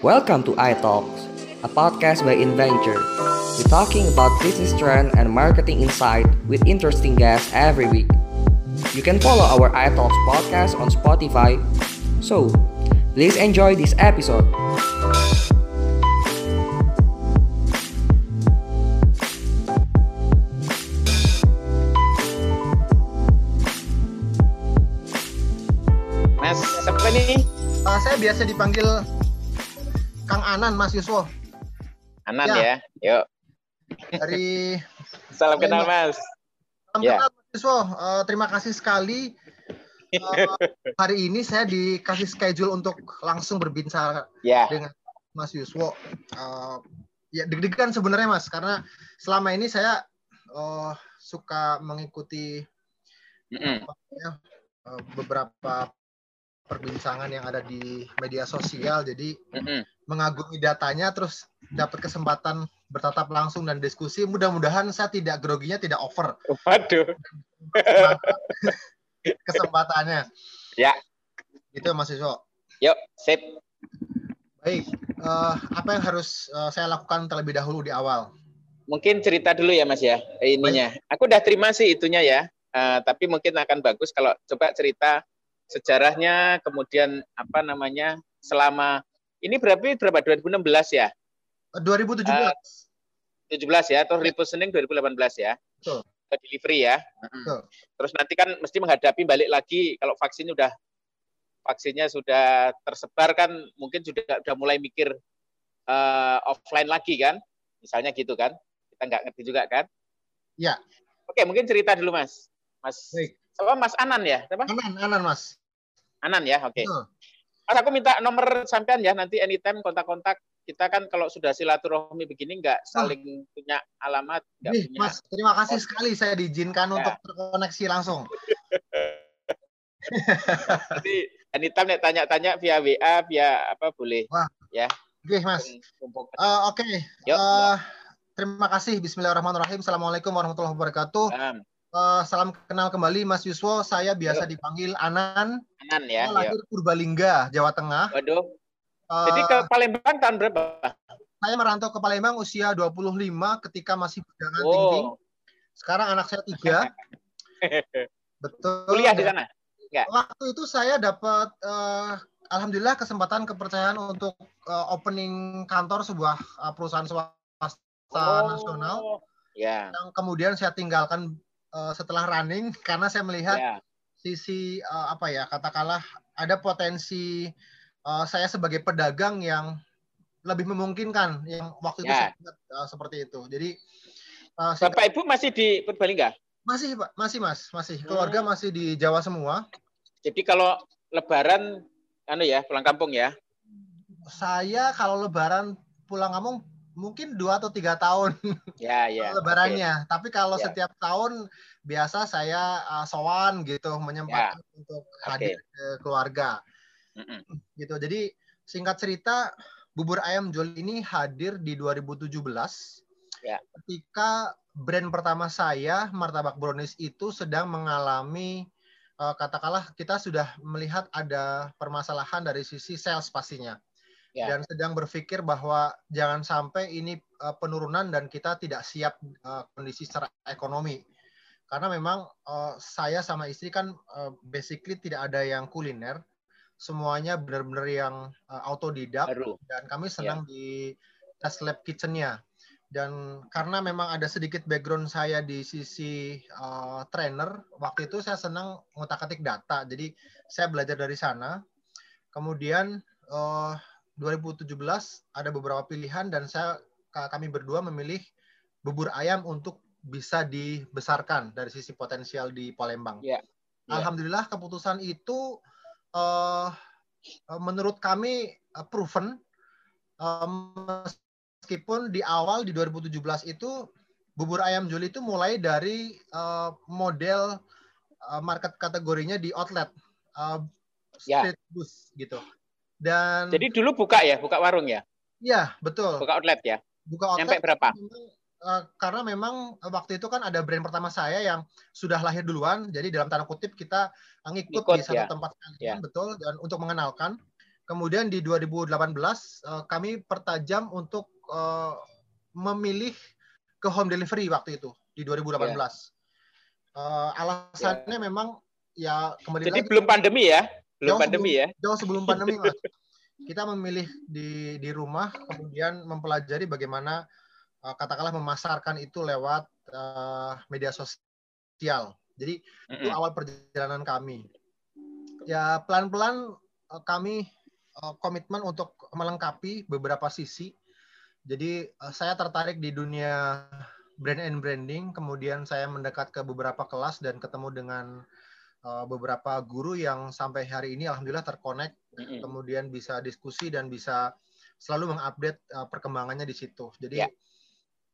Welcome to iTalks, a podcast by Inventure. We're talking about business trend and marketing insight with interesting guests every week. You can follow our iTalks podcast on Spotify. So, please enjoy this episode. Mas, siapa nih? Uh, saya biasa dipanggil Anan, Mas Yuswo. Anan Ya. ya. Yuk. Dari Salam kenal, Mas. Salam Ya. kenal, Mas Yuswo. Uh, terima kasih sekali. Uh, hari ini saya dikasih schedule untuk langsung berbincang Ya. dengan Mas Yuswo. Uh, ya deg-degan sebenarnya Mas, karena selama ini saya uh, suka mengikuti Mm-mm. uh, beberapa perbincangan yang ada di media sosial. Jadi Mm-mm. mengagumi datanya terus dapat kesempatan bertatap langsung dan diskusi mudah-mudahan saya tidak groginya tidak over Waduh. kesempatannya Ya. gitu Mas Yuswo Yuk, sip. baik eh, apa yang harus eh, saya lakukan terlebih dahulu di awal Mungkin cerita dulu ya, Mas ya. Ininya. Aku udah terima sih itunya ya. Eh, tapi mungkin akan bagus kalau coba cerita sejarahnya, kemudian apa namanya selama ini berarti berapa 2016 ya? Eh, 2017 17 ya, atau repositioning 2018 ya. Betul. Ke delivery ya. Betul. Terus nanti kan mesti menghadapi balik lagi kalau vaksin udah vaksinnya sudah tersebar kan mungkin sudah sudah mulai mikir eh, offline lagi kan. Misalnya gitu kan. Kita nggak ngerti juga kan. Ya. Oke, mungkin cerita dulu Mas. Mas baik apa Mas Anan ya? Apa? Anan Anan Mas Anan ya. Oke. Betul. Mas aku minta nomor sampean ya nanti anytime kontak-kontak kita kan kalau sudah silaturahmi begini nggak saling punya alamat, nggak Nih, punya Mas terima kasih Oh. sekali saya diizinkan Ya. untuk terkoneksi langsung Jadi anytime nek tanya-tanya via WA, via apa boleh. Oke Mas Mumpung- Eh, oke Yuk, Eh, terima kasih Bismillahirrahmanirrahim Assalamualaikum warahmatullahi wabarakatuh Paham. Eh, salam kenal kembali Mas Yuswo saya biasa dipanggil Anan Anan ya. Saya lahir Purbalingga, Jawa Tengah. Waduh. Eh, Jadi ke Palembang tahun berapa? saya merantau ke Palembang usia 25 ketika masih tinggi. Oh, Sekarang anak saya tiga. Betul. kuliah di sana. Waktu itu saya dapat eh, alhamdulillah kesempatan kepercayaan untuk eh, opening kantor sebuah eh, perusahaan swasta nasional Ya. yang kemudian saya tinggalkan eh, setelah running karena saya melihat Ya. sisi eh, apa ya katakanlah ada potensi eh, saya sebagai pedagang yang lebih memungkinkan yang waktu itu Ya. saya lihat, eh, seperti itu. Jadi eh, singkat- Bapak Ibu masih di Purbalingga. masih Pak, masih Mas, masih keluarga Hmm. masih di Jawa semua. Jadi kalau Lebaran, anu ya, pulang kampung ya. Saya kalau Lebaran pulang kampung mungkin dua atau tiga tahun Ya, ya. Lebarannya. Tapi kalau Ya. setiap tahun biasa saya uh, sowan gitu menyempatkan untuk hadir ke keluarga. Oke. Mm-mm. gitu. Jadi singkat cerita bubur ayam Jol ini hadir di 2017 Ya. ketika brand pertama saya martabak brownies itu sedang mengalami eh, katakanlah kita sudah melihat ada permasalahan dari sisi sales pastinya Ya. dan sedang berpikir bahwa jangan sampai ini eh, penurunan dan kita tidak siap eh, kondisi secara ekonomi. Karena memang eh, saya sama istri kan eh, basically tidak ada yang kuliner. Semuanya benar-benar yang uh, autodidak. Baru. dan kami senang di test lab kitchennya. Dan karena memang ada sedikit background saya di sisi uh, trainer waktu itu saya senang ngutak-atik data. Jadi saya belajar dari sana. Kemudian uh, 2017 ada beberapa pilihan dan saya ka- kami berdua memilih bubur ayam untuk bisa dibesarkan dari sisi potensial di Palembang. Ya. Ya. Alhamdulillah keputusan itu eh, menurut kami eh, proven Eh, meskipun di awal di 2017 itu bubur ayam Joli itu mulai dari eh, model eh, market kategorinya di outlet Ya. street booth gitu. Dan Jadi dulu buka ya, buka warung ya, ya betul buka outlet ya. buka outlet Nyampe berapa? memang, eh, karena memang eh, waktu itu kan ada brand pertama saya yang sudah lahir duluan, jadi dalam tanda kutip kita ngikut Ngikut, di satu ya. tempat Ya. betul, dan untuk mengenalkan. Kemudian di 2018 uh, kami pertajam untuk uh, memilih ke home delivery waktu itu di 2018. Yeah. Uh, alasannya yeah. memang ya kembali Jadi lagi, belum pandemi ya? Belum jauh pandemi sebelum, ya? Jauh sebelum pandemi, Mas. Kita memilih di di rumah kemudian mempelajari bagaimana uh, katakanlah memasarkan itu lewat uh, media sosial. Jadi mm -hmm. itu awal perjalanan kami. Ya pelan-pelan uh, kami uh, komitmen untuk melengkapi beberapa sisi. Jadi uh, saya tertarik di dunia brand and branding, kemudian saya mendekat ke beberapa kelas dan ketemu dengan uh, beberapa guru yang sampai hari ini alhamdulillah terkonek, mm-hmm. kemudian bisa diskusi dan bisa selalu mengupdate uh, perkembangannya di situ. Jadi yeah.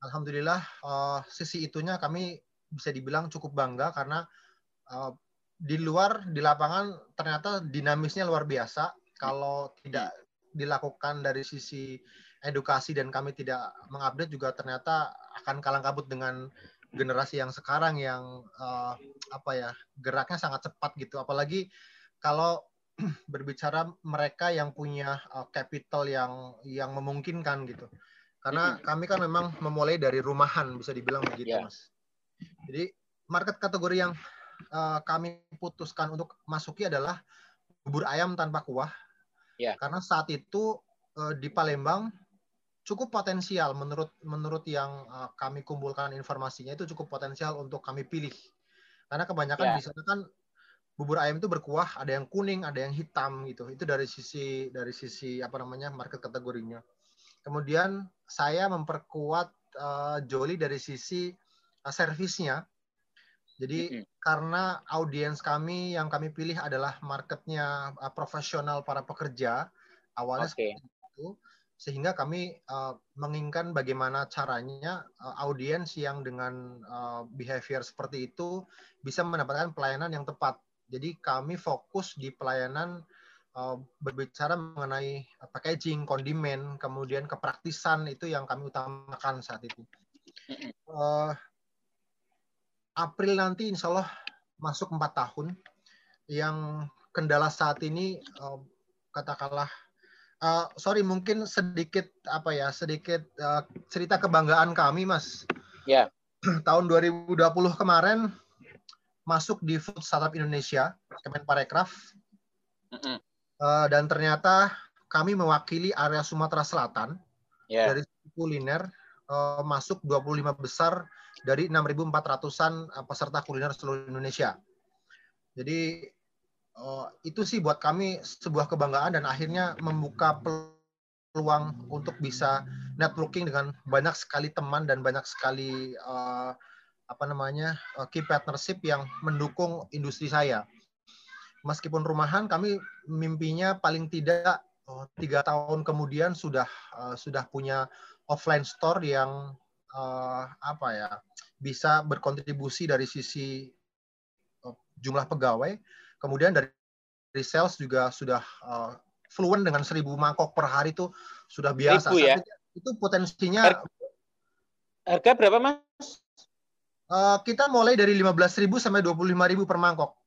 alhamdulillah uh, sisi itunya kami bisa dibilang cukup bangga karena uh, di luar di lapangan ternyata dinamisnya luar biasa kalau tidak dilakukan dari sisi edukasi dan kami tidak mengupdate juga ternyata akan kalang kabut dengan generasi yang sekarang yang uh, apa ya geraknya sangat cepat gitu. Apalagi kalau berbicara mereka yang punya uh, capital yang yang memungkinkan gitu. Karena kami kan memang memulai dari rumahan bisa dibilang begitu yeah. mas. Jadi market kategori yang uh, kami putuskan untuk masuki adalah bubur ayam tanpa kuah. Yeah. Karena saat itu uh, di Palembang cukup potensial menurut menurut yang uh, kami kumpulkan informasinya itu cukup potensial untuk kami pilih. Karena kebanyakan yeah. di sana kan bubur ayam itu berkuah, ada yang kuning, ada yang hitam gitu. Itu dari sisi dari sisi apa namanya market kategorinya. Kemudian saya memperkuat uh, Joli dari sisi uh, servisnya jadi mm -hmm. karena audiens kami yang kami pilih adalah marketnya uh, profesional para pekerja awalnya okay. seperti itu, sehingga kami uh, menginginkan bagaimana caranya uh, audiens yang dengan uh, behavior seperti itu bisa mendapatkan pelayanan yang tepat. Jadi kami fokus di pelayanan uh, berbicara mengenai packaging, kondimen, kemudian kepraktisan itu yang kami utamakan saat itu. Uh, April nanti insya Allah masuk empat tahun. Yang kendala saat ini uh, katakanlah uh, sorry mungkin sedikit apa ya sedikit uh, cerita kebanggaan kami mas. Ya. Yeah. Tahun 2020 kemarin masuk di Food Startup Indonesia Kemenparekraf mm -hmm. uh, dan ternyata kami mewakili area Sumatera Selatan yeah. dari kuliner uh, masuk 25 besar dari 6.400-an eh, peserta kuliner seluruh Indonesia. Jadi uh, itu sih buat kami sebuah kebanggaan dan akhirnya membuka peluang untuk bisa networking dengan banyak sekali teman dan banyak sekali uh, apa namanya uh, key partnership yang mendukung industri saya. Meskipun rumahan, kami mimpinya paling tidak tiga tahun kemudian sudah uh, sudah punya offline store yang uh, apa ya bisa berkontribusi dari sisi uh, jumlah pegawai, kemudian dari, dari sales juga sudah uh, fluent dengan seribu mangkok per hari itu sudah biasa. Ribu, ya? Itu potensinya. Harga berapa mas? Uh, kita mulai dari 15.000 sampai 25.000 per mangkok.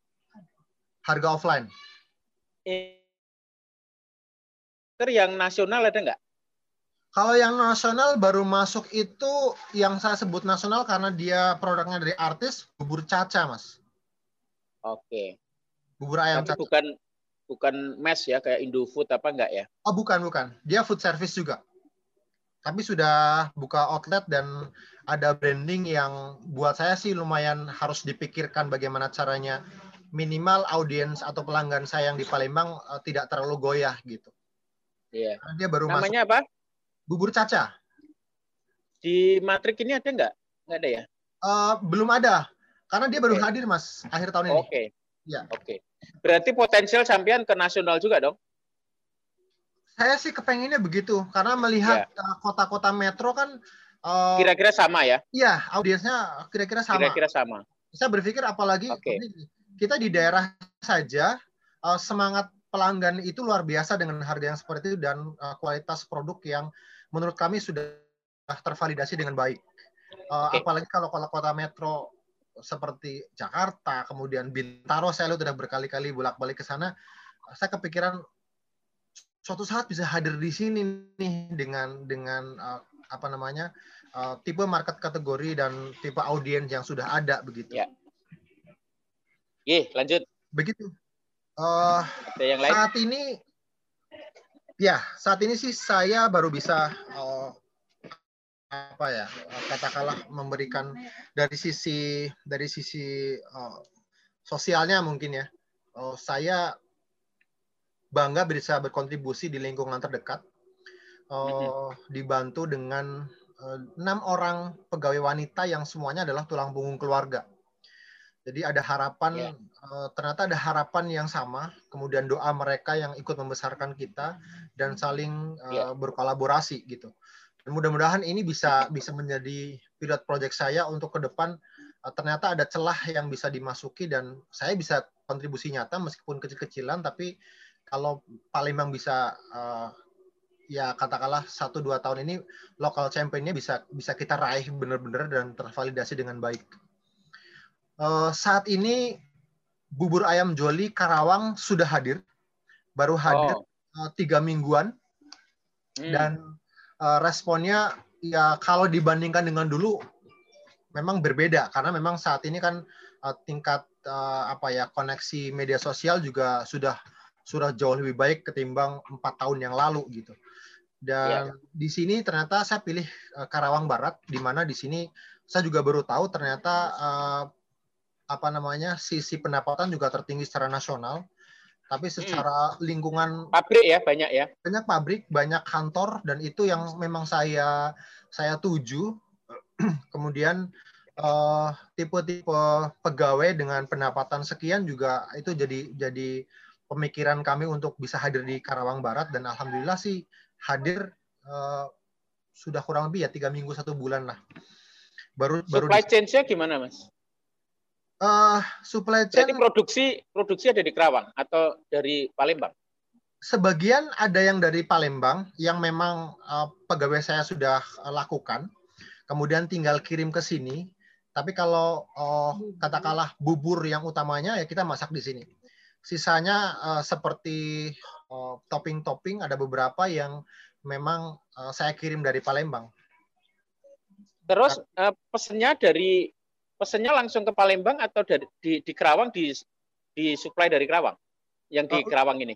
Harga offline. Yang nasional ada nggak? Kalau yang nasional baru masuk itu yang saya sebut nasional karena dia produknya dari artis bubur caca, Mas. Oke. Bubur ayam Tapi caca. bukan bukan mes ya kayak Indofood apa enggak ya? Oh, bukan, bukan. Dia food service juga. Tapi sudah buka outlet dan ada branding yang buat saya sih lumayan harus dipikirkan bagaimana caranya minimal audiens atau pelanggan saya yang di Palembang uh, tidak terlalu goyah gitu. Iya. Yeah. dia baru Namanya masuk. apa? Bubur caca. Di matrik ini ada nggak? Nggak ada ya? Uh, belum ada. Karena dia baru okay. hadir, Mas, akhir tahun ini. Oke. Okay. Ya. Oke. Okay. Berarti potensial sampean ke nasional juga dong? Saya sih kepenginnya begitu. Karena melihat ya. uh, kota-kota metro kan... Uh, kira-kira sama ya? Iya, audiensnya kira-kira sama. Kira-kira sama. Saya berpikir apalagi okay. kita di daerah saja, uh, semangat pelanggan itu luar biasa dengan harga yang seperti itu dan uh, kualitas produk yang menurut kami sudah tervalidasi dengan baik. Uh, okay. Apalagi kalau kalau kota metro seperti Jakarta, kemudian Bintaro, saya sudah berkali-kali bolak-balik ke sana. Saya kepikiran suatu saat bisa hadir di sini nih dengan dengan uh, apa namanya uh, tipe market kategori dan tipe audiens yang sudah ada begitu. Ya. Ye, lanjut. Begitu. Uh, Ada yang lain? saat ini, ya saat ini sih saya baru bisa uh, apa ya katakanlah memberikan dari sisi dari sisi uh, sosialnya mungkin ya. Uh, saya bangga bisa berkontribusi di lingkungan terdekat, uh, dibantu dengan enam orang pegawai wanita yang semuanya adalah tulang punggung keluarga. Jadi ada harapan, yeah. uh, ternyata ada harapan yang sama, kemudian doa mereka yang ikut membesarkan kita dan saling uh, yeah. berkolaborasi gitu. Dan mudah-mudahan ini bisa bisa menjadi pilot project saya untuk ke depan. Uh, ternyata ada celah yang bisa dimasuki dan saya bisa kontribusi nyata meskipun kecil-kecilan, tapi kalau Palembang bisa uh, ya katakanlah satu dua tahun ini lokal championnya bisa bisa kita raih benar-benar dan tervalidasi dengan baik. Uh, saat ini bubur ayam Joli Karawang sudah hadir, baru hadir oh. uh, tiga mingguan hmm. dan uh, responnya ya kalau dibandingkan dengan dulu memang berbeda karena memang saat ini kan uh, tingkat uh, apa ya koneksi media sosial juga sudah sudah jauh lebih baik ketimbang empat tahun yang lalu gitu. Dan ya. di sini ternyata saya pilih uh, Karawang Barat, di mana di sini saya juga baru tahu ternyata uh, apa namanya sisi pendapatan juga tertinggi secara nasional. Tapi hmm. secara hmm. lingkungan pabrik ya banyak ya. Banyak pabrik, banyak kantor dan itu yang memang saya saya tuju. Kemudian uh, tipe-tipe pegawai dengan pendapatan sekian juga itu jadi jadi pemikiran kami untuk bisa hadir di Karawang Barat dan alhamdulillah sih hadir uh, sudah kurang lebih ya tiga minggu satu bulan lah. Baru supply baru supply chain-nya gimana mas? Uh, supply chain. Jadi produksi produksi ada di Karawang atau dari Palembang? Sebagian ada yang dari Palembang yang memang uh, pegawai saya sudah lakukan, kemudian tinggal kirim ke sini. Tapi kalau uh, katakanlah bubur yang utamanya ya kita masak di sini. Sisanya uh, seperti uh, topping-topping ada beberapa yang memang uh, saya kirim dari Palembang. Terus uh, pesennya dari pesennya langsung ke Palembang atau dari di, di Kerawang di di supply dari Kerawang yang di Kerawang ini?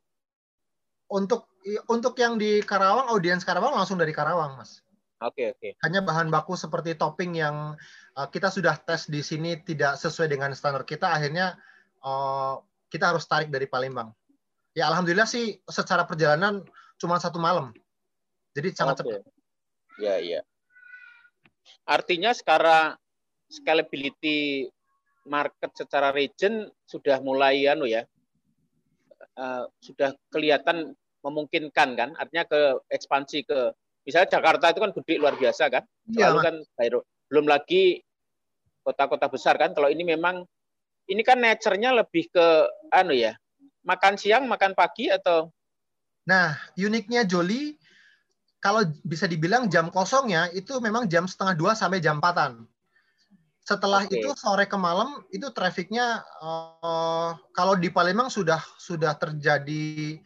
Untuk untuk yang di Karawang audiens Karawang langsung dari Karawang, Mas. Oke, okay, oke. Okay. Hanya bahan baku seperti topping yang uh, kita sudah tes di sini tidak sesuai dengan standar kita, akhirnya uh, kita harus tarik dari Palembang. Ya alhamdulillah sih secara perjalanan cuma satu malam. Jadi sangat okay. cepat. Ya, ya. Artinya sekarang scalability market secara region sudah mulai anu ya. Uh, sudah kelihatan memungkinkan kan artinya ke ekspansi ke misalnya Jakarta itu kan gede luar biasa kan ya, lalu kan belum lagi kota-kota besar kan kalau ini memang ini kan nature-nya lebih ke anu ya, makan siang, makan pagi atau Nah, uniknya Joli kalau bisa dibilang jam kosongnya itu memang jam setengah dua sampai jam empatan. Setelah okay. itu sore ke malam itu trafiknya uh, kalau di Palembang sudah sudah terjadi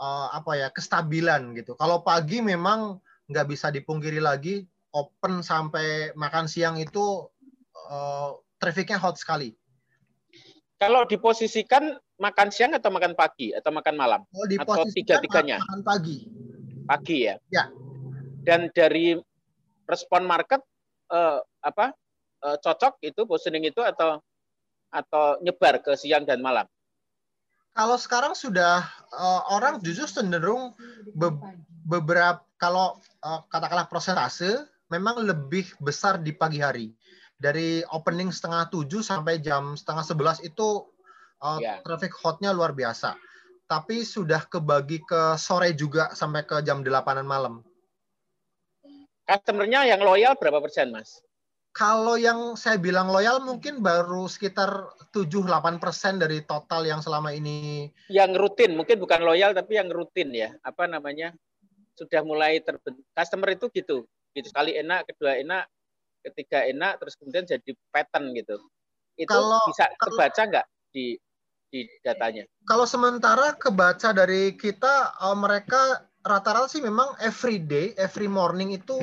uh, apa ya kestabilan gitu. Kalau pagi memang nggak bisa dipungkiri lagi open sampai makan siang itu uh, trafiknya hot sekali. Kalau diposisikan makan siang atau makan pagi atau makan malam? Oh, atau tiga-tiganya? Makan pagi. Pagi ya? Ya. Dan dari respon market eh, apa eh, cocok itu positioning itu atau atau nyebar ke siang dan malam? Kalau sekarang sudah uh, orang justru cenderung be beberapa kalau uh, katakanlah prosentase memang lebih besar di pagi hari dari opening setengah tujuh sampai jam setengah sebelas itu uh, yeah. traffic hotnya luar biasa. Tapi sudah kebagi ke sore juga sampai ke jam delapanan malam. Customernya yang loyal berapa persen, Mas? Kalau yang saya bilang loyal mungkin baru sekitar 7-8 persen dari total yang selama ini. Yang rutin, mungkin bukan loyal tapi yang rutin ya. Apa namanya? Sudah mulai terbentuk. Customer itu gitu. Gitu sekali enak, kedua enak, ketiga enak terus kemudian jadi pattern gitu itu kalau, bisa kebaca nggak di di datanya? Kalau sementara kebaca dari kita uh, mereka rata-rata sih memang every day, every morning itu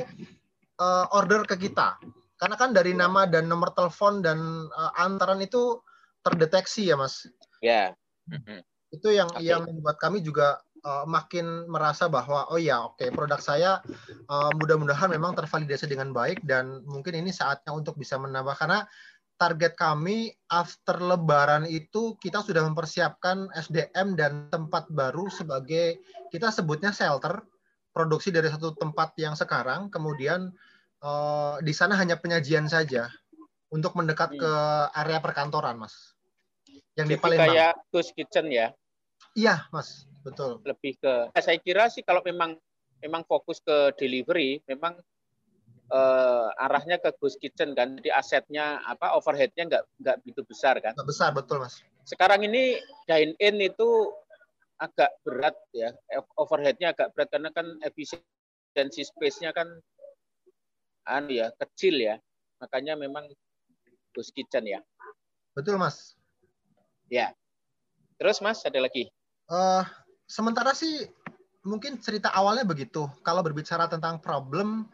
uh, order ke kita. Karena kan dari nama dan nomor telepon dan uh, antaran itu terdeteksi ya, Mas. Ya. Yeah. Itu yang okay. yang membuat kami juga uh, makin merasa bahwa oh ya oke okay, produk saya uh, mudah-mudahan memang tervalidasi dengan baik dan mungkin ini saatnya untuk bisa menambah karena target kami after lebaran itu kita sudah mempersiapkan SDM dan tempat baru sebagai kita sebutnya shelter produksi dari satu tempat yang sekarang kemudian uh, di sana hanya penyajian saja untuk mendekat hmm. ke area perkantoran mas. Yang Jadi di Palembang. kayak ghost kitchen ya? Iya mas. Betul. Lebih ke saya kira sih kalau memang memang fokus ke delivery memang uh, arahnya ke ghost kitchen kan. Jadi asetnya apa overheadnya nggak nggak begitu besar kan? Nggak besar betul mas. Sekarang ini dine in itu agak berat ya. Overheadnya agak berat karena kan efisiensi space-nya kan anu ya kecil ya makanya memang ghost kitchen ya betul mas ya terus mas ada lagi uh, sementara sih mungkin cerita awalnya begitu. Kalau berbicara tentang problem,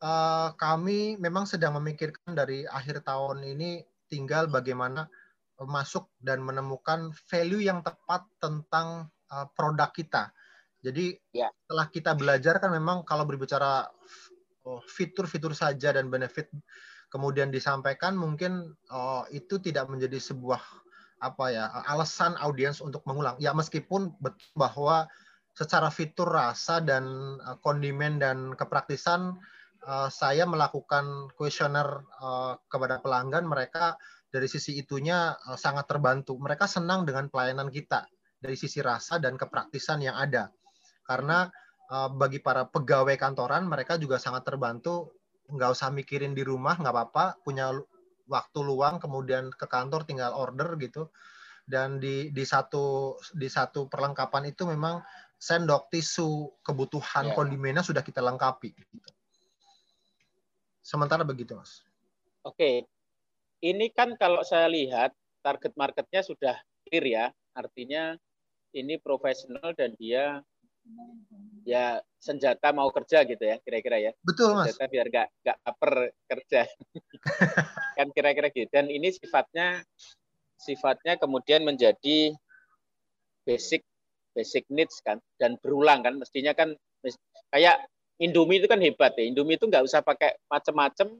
uh, kami memang sedang memikirkan dari akhir tahun ini tinggal bagaimana masuk dan menemukan value yang tepat tentang uh, produk kita. Jadi ya. setelah kita belajar kan memang kalau berbicara fitur-fitur saja dan benefit kemudian disampaikan mungkin uh, itu tidak menjadi sebuah apa ya alasan audiens untuk mengulang. Ya meskipun betul bahwa secara fitur rasa dan uh, kondimen dan kepraktisan uh, saya melakukan kuesioner uh, kepada pelanggan mereka dari sisi itunya uh, sangat terbantu. Mereka senang dengan pelayanan kita dari sisi rasa dan kepraktisan yang ada. Karena uh, bagi para pegawai kantoran mereka juga sangat terbantu nggak usah mikirin di rumah nggak apa-apa punya waktu luang kemudian ke kantor tinggal order gitu dan di di satu di satu perlengkapan itu memang sendok tisu kebutuhan yeah. kondimennya sudah kita lengkapi gitu. sementara begitu mas oke okay. ini kan kalau saya lihat target marketnya sudah clear ya artinya ini profesional dan dia ya senjata mau kerja gitu ya kira-kira ya. Betul mas. Senjata biar gak gak upper kerja. Kan kira-kira gitu. Dan ini sifatnya sifatnya kemudian menjadi basic basic needs kan dan berulang kan. Mestinya kan kayak Indomie itu kan hebat ya. Indomie itu nggak usah pakai macam-macam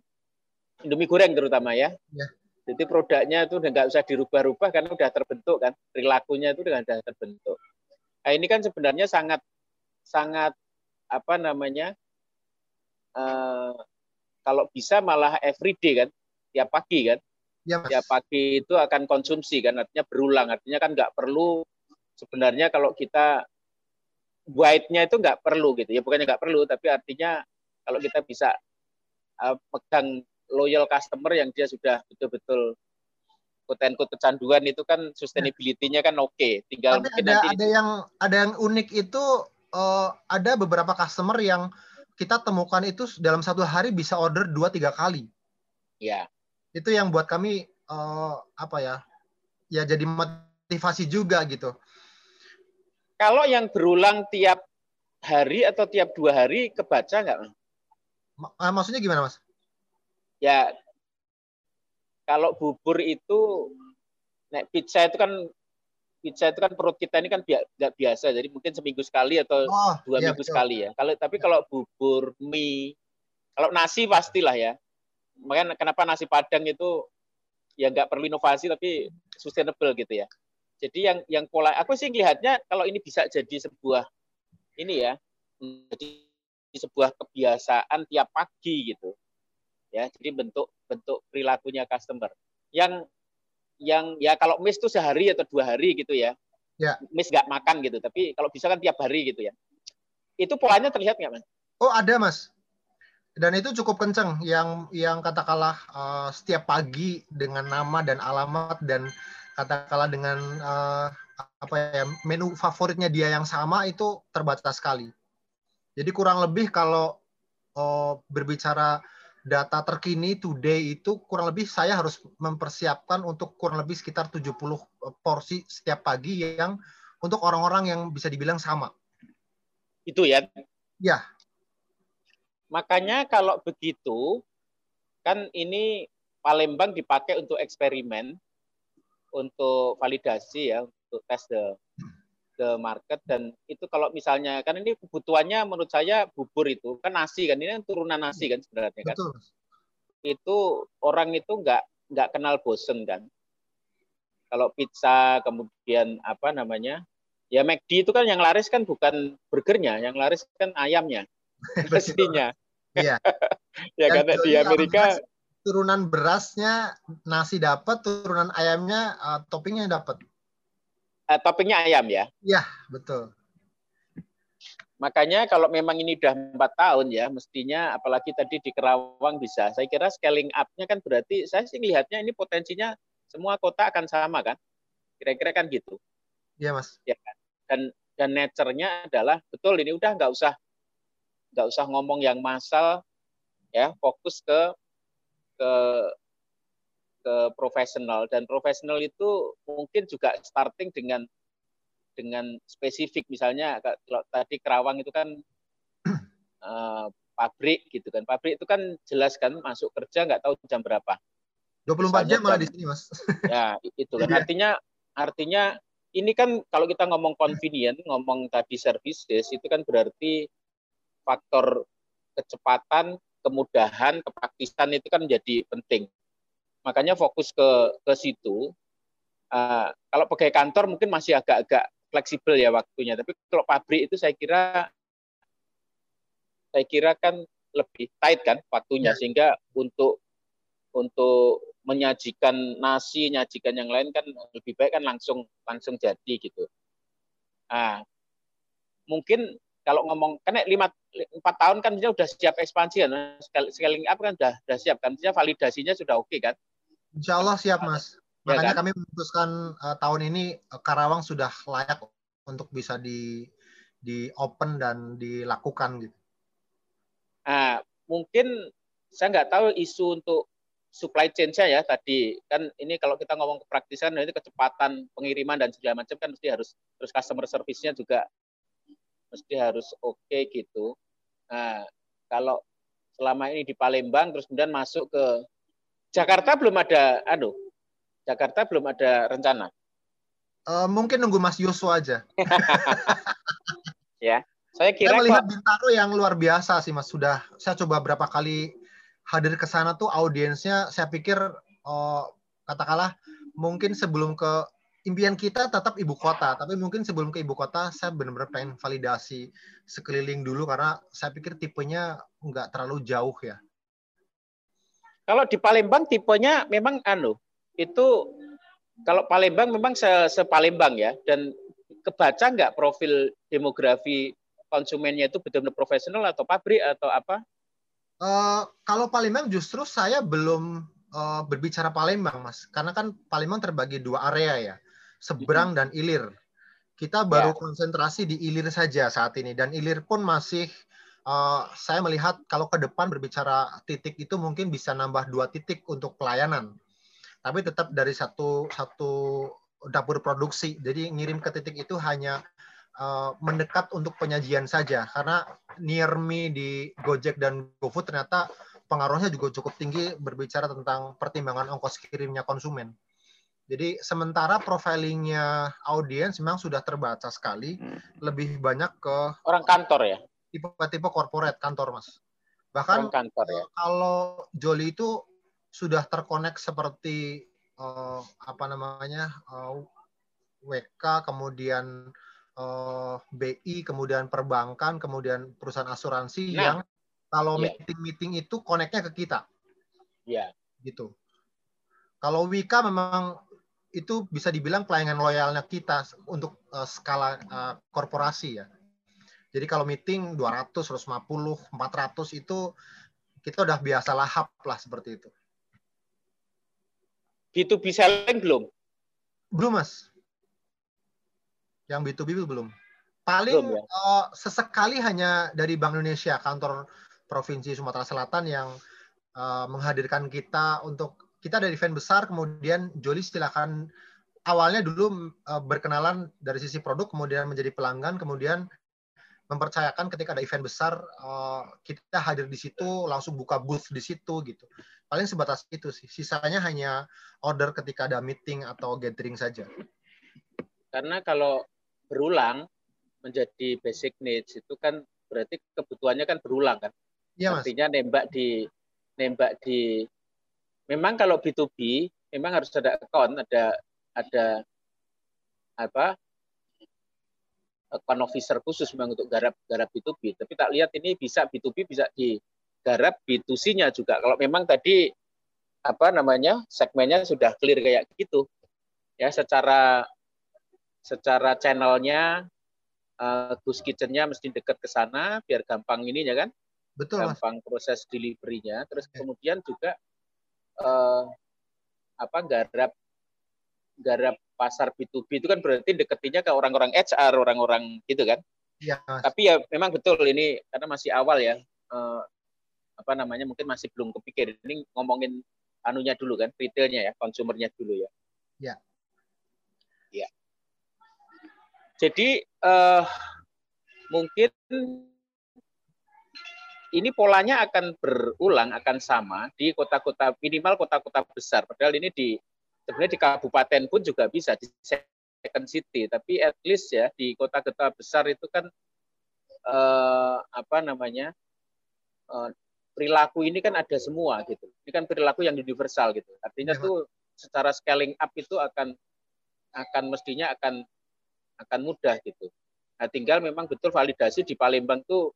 Indomie goreng terutama ya. ya. Jadi produknya itu udah nggak usah dirubah-rubah karena udah terbentuk kan. Perilakunya itu udah terbentuk. Nah ini kan sebenarnya sangat sangat apa namanya uh, kalau bisa malah everyday kan tiap pagi kan. Ya, tiap pagi itu akan konsumsi kan artinya berulang. Artinya kan nggak perlu sebenarnya kalau kita white-nya itu nggak perlu gitu. Ya bukannya nggak perlu tapi artinya kalau kita bisa uh, pegang loyal customer yang dia sudah betul-betul quote kecanduan itu kan sustainability-nya kan oke. Okay. tinggal Tapi mungkin ada, nanti ada yang ada yang unik itu uh, ada beberapa customer yang kita temukan itu dalam satu hari bisa order dua tiga kali. Ya. Itu yang buat kami uh, apa ya? Ya jadi motivasi juga gitu. Kalau yang berulang tiap hari atau tiap dua hari kebaca nggak? Uh, maksudnya gimana mas? Ya kalau bubur itu, nek pizza itu kan pizza itu kan perut kita ini kan nggak biasa, jadi mungkin seminggu sekali atau oh, dua iya, minggu betul. sekali ya. Kalau tapi kalau bubur, mie, kalau nasi pastilah ya. Makanya kenapa nasi padang itu ya nggak perlu inovasi tapi sustainable gitu ya. Jadi yang yang pola aku sih lihatnya kalau ini bisa jadi sebuah ini ya, jadi sebuah kebiasaan tiap pagi gitu. Ya, jadi bentuk bentuk perilakunya customer. Yang yang ya kalau miss itu sehari atau dua hari gitu ya. Ya. Miss nggak makan gitu, tapi kalau bisa kan tiap hari gitu ya. Itu polanya terlihat nggak mas? Oh ada mas. Dan itu cukup kenceng yang yang katakanlah uh, setiap pagi dengan nama dan alamat dan katakanlah dengan uh, apa ya menu favoritnya dia yang sama itu terbatas sekali. Jadi kurang lebih kalau uh, berbicara data terkini today itu kurang lebih saya harus mempersiapkan untuk kurang lebih sekitar 70 porsi setiap pagi yang untuk orang-orang yang bisa dibilang sama. Itu ya. Ya. Makanya kalau begitu kan ini Palembang dipakai untuk eksperimen untuk validasi ya untuk tes the the market dan itu kalau misalnya kan ini kebutuhannya menurut saya bubur itu kan nasi kan ini kan turunan nasi kan sebenarnya kan Betul. itu orang itu nggak nggak kenal bosen kan kalau pizza kemudian apa namanya ya McD itu kan yang laris kan bukan burgernya yang laris kan ayamnya pastinya Iya. ya Dan karena di Amerika turunan berasnya nasi dapat, turunan ayamnya uh, toppingnya dapat. Eh, toppingnya ayam ya Iya, betul. Makanya kalau memang ini udah empat tahun ya, mestinya apalagi tadi di Kerawang bisa. Saya kira scaling up-nya kan berarti saya sih lihatnya ini potensinya semua kota akan sama kan? Kira-kira kan gitu. Iya, Mas. Ya kan? Dan dan nature-nya adalah betul ini udah nggak usah nggak usah ngomong yang massal ya, fokus ke ke ke profesional. Dan profesional itu mungkin juga starting dengan dengan spesifik. Misalnya kalau tadi Kerawang itu kan uh, pabrik gitu kan. Pabrik itu kan jelas kan masuk kerja nggak tahu jam berapa. 24 Misalnya jam malah di sini, Mas. ya itu kan. Iya. artinya artinya ini kan kalau kita ngomong convenient ngomong tadi services itu kan berarti faktor kecepatan kemudahan kepraktisan itu kan menjadi penting makanya fokus ke ke situ Uh, kalau pegawai kantor mungkin masih agak-agak fleksibel ya waktunya tapi kalau pabrik itu saya kira saya kira kan lebih tight kan waktunya Ya. sehingga untuk untuk menyajikan nasi, menyajikan yang lain kan lebih baik kan langsung langsung jadi gitu. Ah, mungkin kalau ngomong karena lima empat tahun kan dia udah siap ekspansi kan, scaling up kan udah udah siap kan, dia validasinya sudah oke kan. Insya Allah siap, Mas. Ya Makanya kan? kami memutuskan uh, tahun ini uh, Karawang sudah layak untuk bisa di di open dan dilakukan gitu. Ah, mungkin saya nggak tahu isu untuk supply chain-nya ya tadi kan ini kalau kita ngomong kepraktisan itu kecepatan pengiriman dan segala macam kan mesti harus terus customer service-nya juga mesti harus oke gitu. Nah, kalau selama ini di Palembang terus kemudian masuk ke Jakarta belum ada anu Jakarta belum ada rencana. Uh, mungkin nunggu Mas Yosua aja. Saya kira Saya melihat kok Bintaro yang luar biasa sih Mas. Sudah saya coba berapa kali hadir ke sana tuh audiensnya saya pikir uh, katakanlah mungkin sebelum ke impian kita tetap ibu kota, tapi mungkin sebelum ke ibu kota saya benar-benar pengen validasi sekeliling dulu karena saya pikir tipenya nggak terlalu jauh ya. Kalau di Palembang tipenya memang anu itu kalau Palembang memang se, Palembang ya dan kebaca nggak profil demografi konsumennya itu benar-benar profesional atau pabrik atau apa? Uh, kalau Palembang justru saya belum uh, berbicara Palembang mas, karena kan Palembang terbagi dua area ya, seberang dan ilir. Kita baru Ya. konsentrasi di ilir saja saat ini dan ilir pun masih uh, saya melihat kalau ke depan berbicara titik itu mungkin bisa nambah dua titik untuk pelayanan, tapi tetap dari satu satu dapur produksi. Jadi ngirim ke titik itu hanya uh, mendekat untuk penyajian saja karena near me di Gojek dan GoFood ternyata pengaruhnya juga cukup tinggi berbicara tentang pertimbangan ongkos kirimnya konsumen. Jadi sementara profilingnya audiens memang sudah terbaca sekali, Hmm. lebih banyak ke Orang kantor ya, tipe-tipe corporate kantor mas. Bahkan kantor ya. kalau Joli itu sudah terkonek seperti eh, apa namanya eh, WK, kemudian eh, BI, kemudian perbankan, kemudian perusahaan asuransi Nah, yang kalau iya. meeting-meeting itu koneknya ke kita, Ya, gitu. Kalau Wika memang itu bisa dibilang pelayanan loyalnya kita untuk eh, skala eh, korporasi ya. Jadi kalau meeting 200, 150, 400 itu kita udah biasa lahap lah seperti itu. B2B selling belum? Belum mas. Yang B2B itu belum. Paling Belum, ya? eh, sesekali hanya dari Bank Indonesia, kantor Provinsi Sumatera Selatan yang uh, menghadirkan kita untuk kita ada event besar, kemudian Joli silakan awalnya dulu uh, berkenalan dari sisi produk, kemudian menjadi pelanggan, kemudian mempercayakan ketika ada event besar uh, kita hadir di situ, langsung buka booth di situ gitu. Paling sebatas itu sih. Sisanya hanya order ketika ada meeting atau gathering saja. Karena kalau berulang menjadi basic needs itu kan berarti kebutuhannya kan berulang kan. Ya, Artinya nembak di nembak di memang kalau B2B memang harus ada account, ada ada apa account officer khusus memang untuk garap garap B2B. Tapi tak lihat ini bisa B2B bisa digarap B2C-nya juga. Kalau memang tadi apa namanya segmennya sudah clear kayak gitu, ya secara secara channelnya uh, Gus Kitchen-nya mesti dekat ke sana biar gampang ini ya kan. Betul. Gampang mas. proses delivery-nya. Terus kemudian juga uh, apa garap garap pasar B2B itu kan berarti deketinya ke orang-orang HR, orang-orang gitu kan. Iya. Tapi ya memang betul ini karena masih awal ya. Uh, apa namanya mungkin masih belum kepikir. Ini ngomongin anunya dulu kan, retailnya ya, konsumernya dulu ya. Iya. Iya. Jadi uh, mungkin ini polanya akan berulang, akan sama di kota-kota minimal kota-kota besar. Padahal ini di sebenarnya di kabupaten pun juga bisa di second city, tapi at least ya di kota-kota besar itu kan eh, apa namanya eh, perilaku ini kan ada semua gitu. Ini kan perilaku yang universal gitu. Artinya ya, tuh secara scaling up itu akan akan mestinya akan akan mudah gitu. Nah, tinggal memang betul validasi di Palembang tuh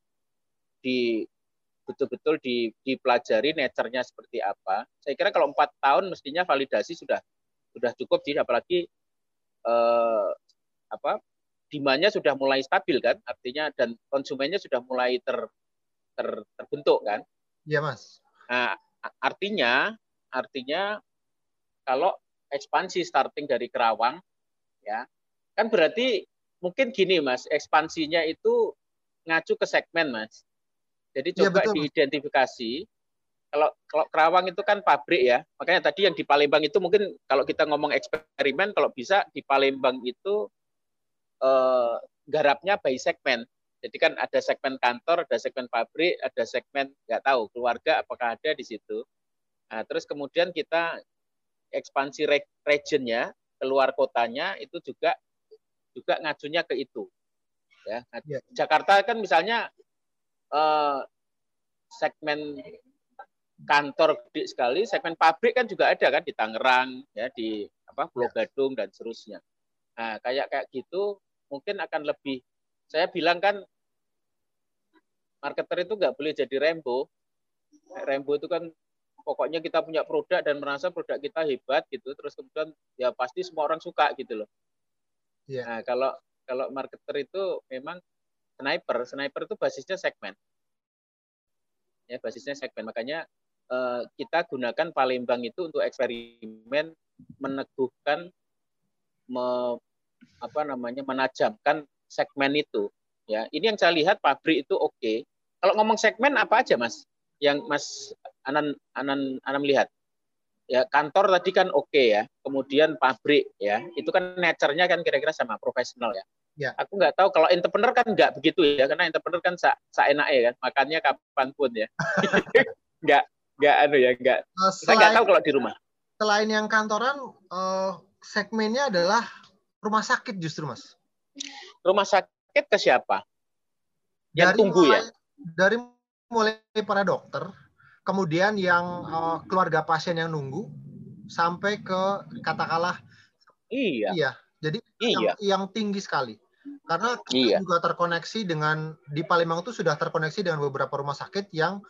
di betul-betul di, dipelajari nature-nya seperti apa. Saya kira kalau empat tahun mestinya validasi sudah sudah cukup sih, apalagi eh, apa demandnya sudah mulai stabil kan, artinya dan konsumennya sudah mulai ter, ter terbentuk kan. Iya mas. Nah, artinya artinya kalau ekspansi starting dari Kerawang ya kan berarti mungkin gini mas ekspansinya itu ngacu ke segmen mas jadi iya, coba ya, diidentifikasi. Kalau kalau Kerawang itu kan pabrik ya, makanya tadi yang di Palembang itu mungkin kalau kita ngomong eksperimen, kalau bisa di Palembang itu eh, garapnya by segmen. Jadi kan ada segmen kantor, ada segmen pabrik, ada segmen nggak tahu keluarga apakah ada di situ. Nah, terus kemudian kita ekspansi regionnya keluar kotanya itu juga juga ngajunya ke itu. Ya, ya. Jakarta kan misalnya uh, segmen kantor gede sekali, segmen pabrik kan juga ada kan di Tangerang, ya di apa Pulau ya. Gadung dan seterusnya. Nah, kayak kayak gitu mungkin akan lebih saya bilang kan marketer itu nggak boleh jadi rembo. Rembo itu kan pokoknya kita punya produk dan merasa produk kita hebat gitu, terus kemudian ya pasti semua orang suka gitu loh. Ya. Nah, kalau kalau marketer itu memang sniper. Sniper itu basisnya segmen. Ya, basisnya segmen. Makanya eh, kita gunakan Palembang itu untuk eksperimen meneguhkan me, apa namanya menajamkan segmen itu. Ya, ini yang saya lihat pabrik itu oke. Okay. Kalau ngomong segmen apa aja, Mas? Yang Mas Anan Anan Anan lihat? Ya, kantor tadi kan oke okay ya. Kemudian pabrik ya. Itu kan nature-nya kan kira-kira sama profesional ya. Ya. Aku nggak tahu kalau entrepreneur kan nggak begitu ya, karena entrepreneur kan sa, sa enak ya kan, makannya kapan pun ya. nggak nggak anu ya nggak. Uh, selain, nggak tahu kalau di rumah. Selain yang kantoran, uh, segmennya adalah rumah sakit justru mas. Rumah sakit ke siapa? Yang dari tunggu ya? mulai, ya? Dari mulai para dokter, kemudian yang uh, keluarga pasien yang nunggu, sampai ke katakanlah. Iya. Iya. Jadi iya. yang, yang tinggi sekali. Karena kita iya. juga terkoneksi dengan di Palembang itu sudah terkoneksi dengan beberapa rumah sakit yang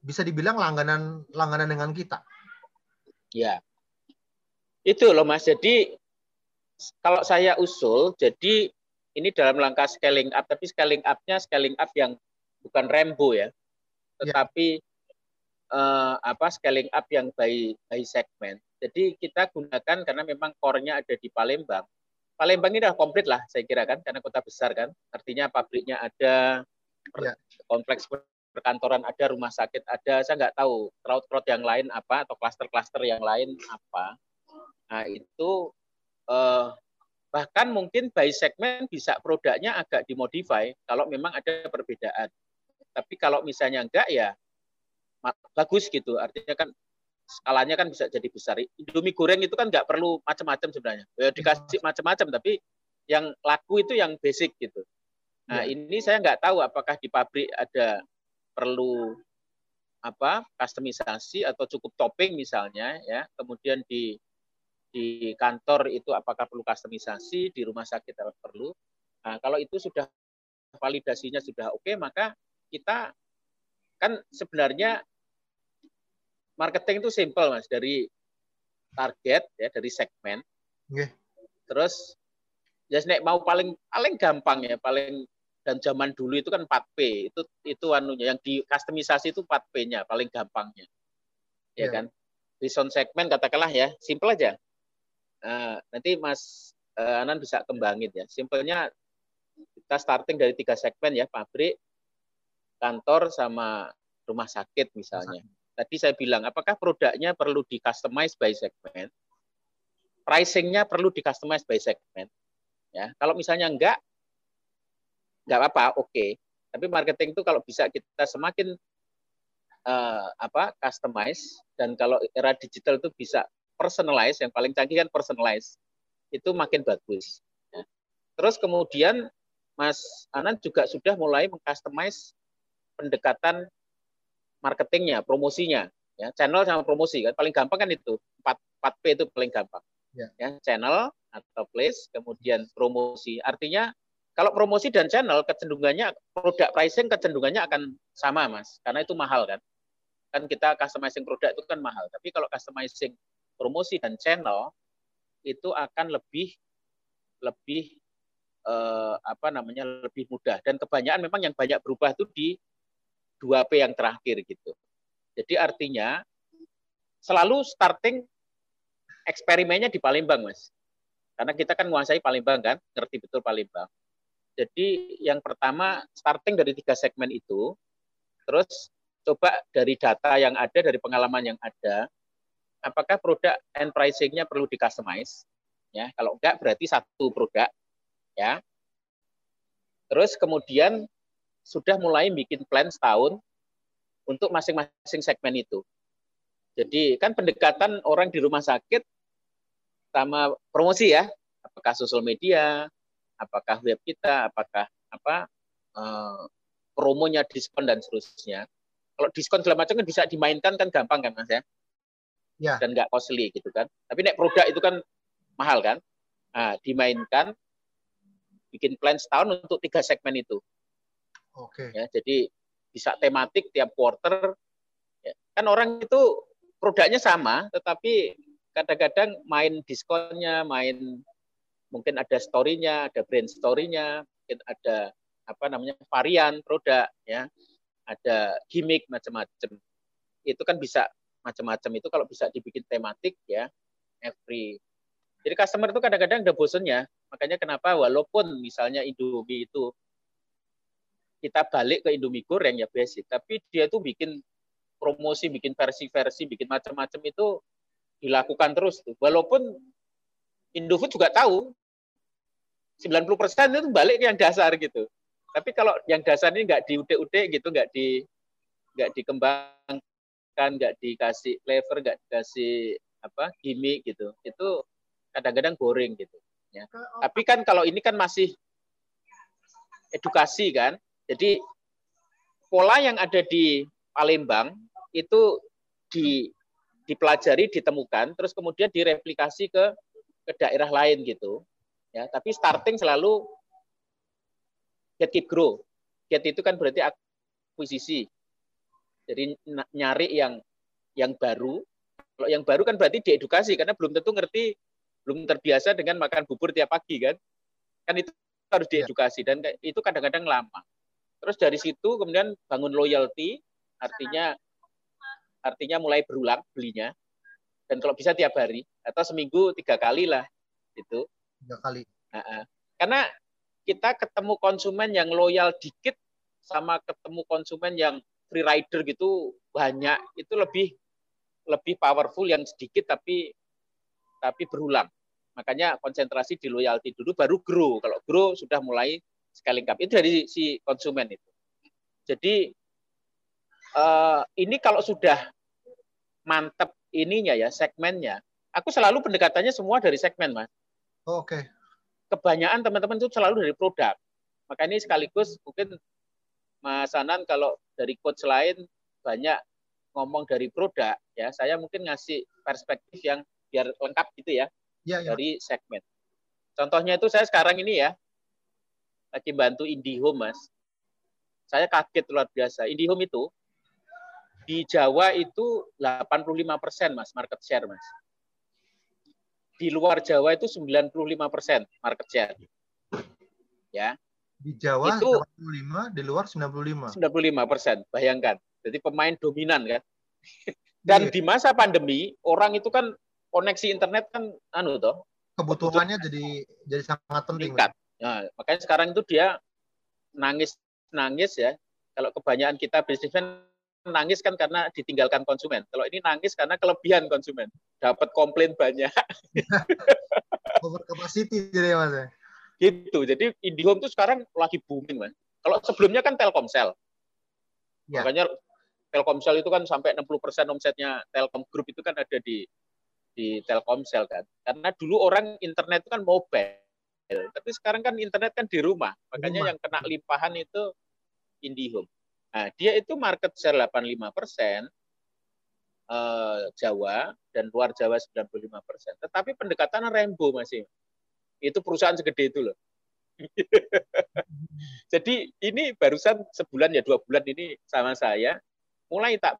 bisa dibilang langganan langganan dengan kita. Ya. Itu loh Mas. Jadi kalau saya usul jadi ini dalam langkah scaling up tapi scaling up-nya scaling up yang bukan Rembo ya. ya. Tetapi ya. Uh, apa scaling up yang by by segmen. Jadi kita gunakan karena memang core-nya ada di Palembang Palembang ini sudah komplit lah saya kira kan karena kota besar kan artinya pabriknya ada ya. kompleks perkantoran ada, rumah sakit ada, saya nggak tahu crowd-crowd yang lain apa atau klaster-klaster yang lain apa. Nah itu eh, bahkan mungkin by segmen bisa produknya agak dimodify kalau memang ada perbedaan. Tapi kalau misalnya enggak ya bagus gitu. Artinya kan skalanya kan bisa jadi besar. Indomie goreng itu kan nggak perlu macam-macam sebenarnya. Ya, dikasih macam-macam tapi yang laku itu yang basic gitu. Nah, ya. ini saya nggak tahu apakah di pabrik ada perlu apa customisasi atau cukup topping misalnya ya. Kemudian di di kantor itu apakah perlu customisasi, di rumah sakit apakah perlu. Nah, kalau itu sudah validasinya sudah oke, okay, maka kita kan sebenarnya marketing itu simple mas dari target ya dari segmen. Okay. Terus ya nek mau paling paling gampang ya paling dan zaman dulu itu kan 4P itu itu anunya yang di customisasi itu 4P-nya paling gampangnya. Ya yeah. kan? Based segmen katakanlah ya, simple aja. Uh, nanti Mas uh, Anan bisa kembangin ya. Simpelnya kita starting dari tiga segmen ya, pabrik, kantor sama rumah sakit misalnya. Tadi saya bilang, apakah produknya perlu di customize by segmen? Pricingnya perlu di customize by segmen. Ya, kalau misalnya enggak, enggak apa-apa, oke. Okay. Tapi marketing itu kalau bisa kita semakin uh, apa customize dan kalau era digital itu bisa personalize, yang paling canggih kan personalize, itu makin bagus. Ya. Terus kemudian Mas Anan juga sudah mulai mengcustomize pendekatan marketingnya, promosinya, ya channel sama promosi kan paling gampang kan itu 4 4 P itu paling gampang. Ya. ya channel atau place, kemudian promosi. Artinya kalau promosi dan channel kecenderungannya produk pricing kecenderungannya akan sama mas, karena itu mahal kan. Kan kita customizing produk itu kan mahal. Tapi kalau customizing promosi dan channel itu akan lebih lebih eh, apa namanya lebih mudah dan kebanyakan memang yang banyak berubah itu di 2P yang terakhir gitu. Jadi artinya selalu starting eksperimennya di Palembang, Mas. Karena kita kan menguasai Palembang kan, ngerti betul Palembang. Jadi yang pertama starting dari tiga segmen itu, terus coba dari data yang ada, dari pengalaman yang ada, apakah produk and pricing-nya perlu di customize? Ya, kalau enggak berarti satu produk, ya. Terus kemudian sudah mulai bikin plan setahun untuk masing-masing segmen itu. Jadi kan pendekatan orang di rumah sakit sama promosi ya, apakah sosial media, apakah web kita, apakah apa eh, promonya diskon dan seterusnya. Kalau diskon segala macam kan bisa dimainkan kan gampang kan mas ya ya. dan nggak costly gitu kan. Tapi naik produk itu kan mahal kan. Nah, dimainkan, bikin plan setahun untuk tiga segmen itu. Oke. Ya, jadi bisa tematik tiap quarter. Ya. Kan orang itu produknya sama, tetapi kadang-kadang main diskonnya, main mungkin ada story-nya, ada brand story-nya, mungkin ada apa namanya varian produk, ya, ada gimmick macam-macam. Itu kan bisa macam-macam. Itu kalau bisa dibikin tematik ya every. Jadi customer itu kadang-kadang udah bosen ya makanya kenapa walaupun misalnya Indomie itu kita balik ke Indomie goreng ya basic tapi dia itu bikin promosi bikin versi-versi bikin macam-macam itu dilakukan terus tuh. Walaupun Indofood juga tahu 90% itu balik ke yang dasar gitu. Tapi kalau yang dasar ini nggak diude-ude gitu nggak di nggak dikembang kan nggak dikasih flavor nggak dikasih apa gimmick gitu itu kadang-kadang boring gitu ya. Tapi kan kalau ini kan masih edukasi kan jadi pola yang ada di Palembang itu di dipelajari ditemukan terus kemudian direplikasi ke ke daerah lain gitu ya tapi starting selalu get keep grow get itu kan berarti akuisisi jadi nyari yang yang baru. Kalau yang baru kan berarti diedukasi karena belum tentu ngerti, belum terbiasa dengan makan bubur tiap pagi kan. Kan itu harus iya. diedukasi dan itu kadang-kadang lama. Terus dari situ kemudian bangun loyalty, artinya artinya mulai berulang belinya. Dan kalau bisa tiap hari atau seminggu tiga kali lah itu. Tiga kali. Karena kita ketemu konsumen yang loyal dikit sama ketemu konsumen yang free rider gitu banyak itu lebih lebih powerful yang sedikit tapi tapi berulang. Makanya konsentrasi di loyalty dulu baru grow. Kalau grow sudah mulai scaling up. Itu dari si konsumen itu. Jadi uh, ini kalau sudah mantep ininya ya segmennya, aku selalu pendekatannya semua dari segmen, Mas. Oh, Oke. Okay. Kebanyakan teman-teman itu selalu dari produk. Maka ini sekaligus mungkin Mas Anan kalau dari coach lain banyak ngomong dari produk ya, saya mungkin ngasih perspektif yang biar lengkap gitu ya, ya, ya. dari segmen. Contohnya itu saya sekarang ini ya lagi bantu IndiHome Mas. Saya kaget luar biasa. IndiHome itu di Jawa itu 85 persen Mas market share Mas di luar Jawa itu 95 persen market share. Ya. Di Jawa itu 95, di luar 95. 95 persen, bayangkan. Jadi pemain dominan kan. Dan iya. di masa pandemi orang itu kan koneksi internet kan anu toh. Kebutuhannya jadi jadi sangat penting. Nah, makanya sekarang itu dia nangis nangis ya. Kalau kebanyakan kita bisnismen nangis kan karena ditinggalkan konsumen. Kalau ini nangis karena kelebihan konsumen. Dapat komplain banyak. Over capacity jadi mas ya? Gitu. Jadi IndiHome itu sekarang lagi booming mas. Kalau sebelumnya kan Telkomsel. Ya. Makanya Telkomsel itu kan sampai 60% omsetnya Telkom Group itu kan ada di di Telkomsel kan. Karena dulu orang internet itu kan mobile. Tapi sekarang kan internet kan di rumah. Makanya rumah. yang kena limpahan itu IndiHome. Nah, dia itu market share 85 persen, eh, Jawa dan luar Jawa 95 persen. Tetapi pendekatan rainbow masih. Itu perusahaan segede itu loh. Jadi ini barusan sebulan ya dua bulan ini sama saya mulai tak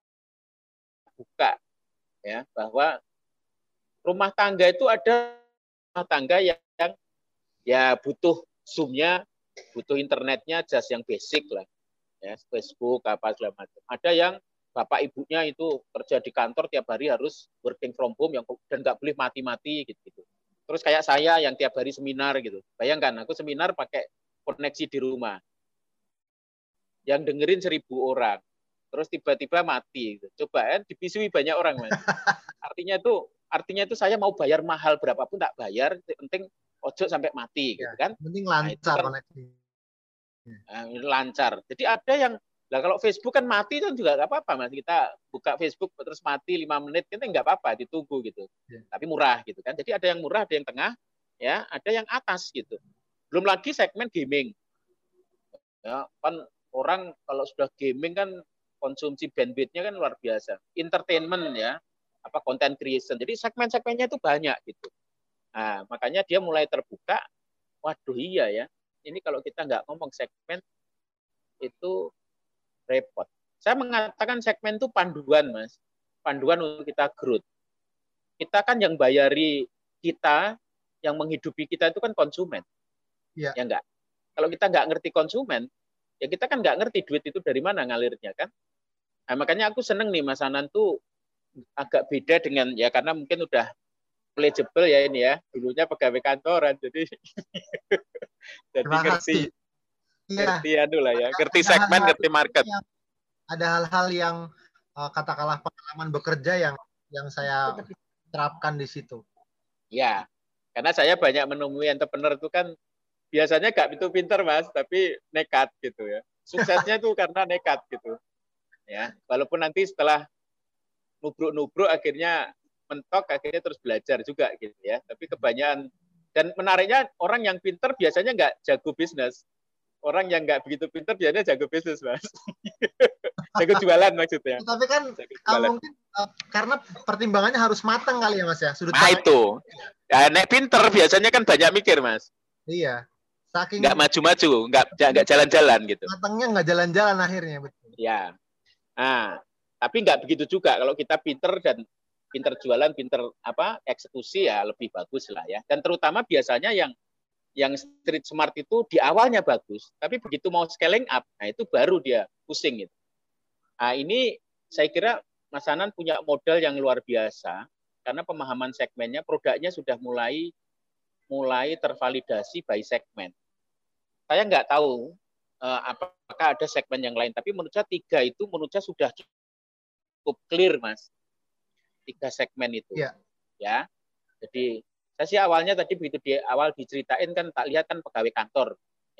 buka ya bahwa rumah tangga itu ada rumah tangga yang, yang ya butuh zoomnya, butuh internetnya jas yang basic lah ya Facebook apa segala macam. Ada yang bapak ibunya itu kerja di kantor tiap hari harus working from home yang dan nggak boleh mati-mati gitu, gitu. Terus kayak saya yang tiap hari seminar gitu. Bayangkan aku seminar pakai koneksi di rumah. Yang dengerin seribu orang. Terus tiba-tiba mati. Gitu. Coba kan dipisui banyak orang mas. Artinya itu artinya itu saya mau bayar mahal berapapun tak bayar. Penting ojo sampai mati gitu ya, kan. Penting lancar nah, koneksi Nah, lancar. Jadi ada yang lah kalau Facebook kan mati kan juga nggak apa-apa mas. Kita buka Facebook terus mati lima menit kita nggak apa-apa ditunggu gitu. Yeah. tapi murah gitu kan. Jadi ada yang murah ada yang tengah ya ada yang atas gitu. Belum lagi segmen gaming. Ya kan orang kalau sudah gaming kan konsumsi bandwidthnya kan luar biasa. Entertainment ya apa content creation. Jadi segmen-segmennya itu banyak gitu. Nah makanya dia mulai terbuka. Waduh iya ya ini kalau kita nggak ngomong segmen itu repot. Saya mengatakan segmen itu panduan, Mas. Panduan untuk kita growth. Kita kan yang bayari kita, yang menghidupi kita itu kan konsumen. Ya, ya enggak. Kalau kita nggak ngerti konsumen, ya kita kan nggak ngerti duit itu dari mana ngalirnya kan. Nah, makanya aku seneng nih Mas Anan tuh agak beda dengan ya karena mungkin udah eligible ya ini ya. Dulunya pegawai kantoran jadi jadi ngerti ya. ngerti anu lah ya, ngerti segmen, ngerti market. Yang, ada hal-hal yang uh, katakanlah pengalaman bekerja yang yang saya terapkan di situ. Ya, karena saya banyak menemui entrepreneur itu kan biasanya gak itu pinter mas, tapi nekat gitu ya. Suksesnya itu karena nekat gitu. Ya, walaupun nanti setelah nubruk-nubruk akhirnya mentok akhirnya terus belajar juga gitu ya. Tapi kebanyakan dan menariknya orang yang pinter biasanya nggak jago bisnis. Orang yang nggak begitu pinter biasanya jago bisnis mas. Jago jualan maksudnya. Tapi kan uh, mungkin uh, karena pertimbangannya harus matang kali ya mas ya sudut nah itu. Ya, nek pinter biasanya kan banyak mikir mas. Iya. Saking nggak maju-maju nggak nggak jalan-jalan gitu. matangnya nggak jalan-jalan akhirnya betul. Ya nah tapi nggak begitu juga. Kalau kita pinter dan pinter jualan, pinter apa eksekusi ya lebih bagus lah ya. Dan terutama biasanya yang yang street smart itu di awalnya bagus, tapi begitu mau scaling up, nah itu baru dia pusing gitu. Nah ini saya kira Mas Anan punya modal yang luar biasa karena pemahaman segmennya, produknya sudah mulai mulai tervalidasi by segmen. Saya nggak tahu uh, apakah ada segmen yang lain. Tapi menurut saya tiga itu menurut saya sudah cukup clear, Mas. Tiga segmen itu. Ya. Ya. Jadi saya sih awalnya tadi begitu di awal diceritain kan tak lihat kan pegawai kantor,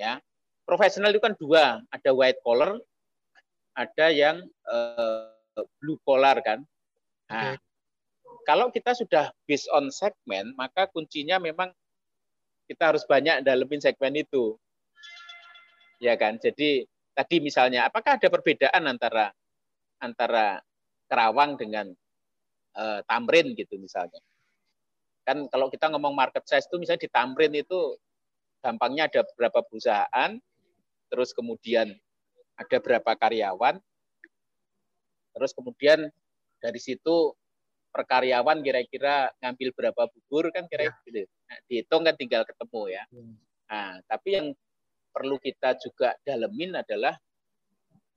ya. Profesional itu kan dua, ada white collar, ada yang uh, blue collar kan. Nah, okay. kalau kita sudah based on segmen, maka kuncinya memang kita harus banyak dalemin segmen itu ya kan jadi tadi misalnya apakah ada perbedaan antara antara Kerawang dengan uh, Tamrin gitu misalnya kan kalau kita ngomong market size itu misalnya di Tamrin itu gampangnya ada berapa perusahaan terus kemudian ada berapa karyawan terus kemudian dari situ per karyawan kira-kira ngambil berapa bubur kan kira-kira ya. gitu. Nah, dihitung kan tinggal ketemu ya. Hmm. Nah, tapi yang perlu kita juga dalemin adalah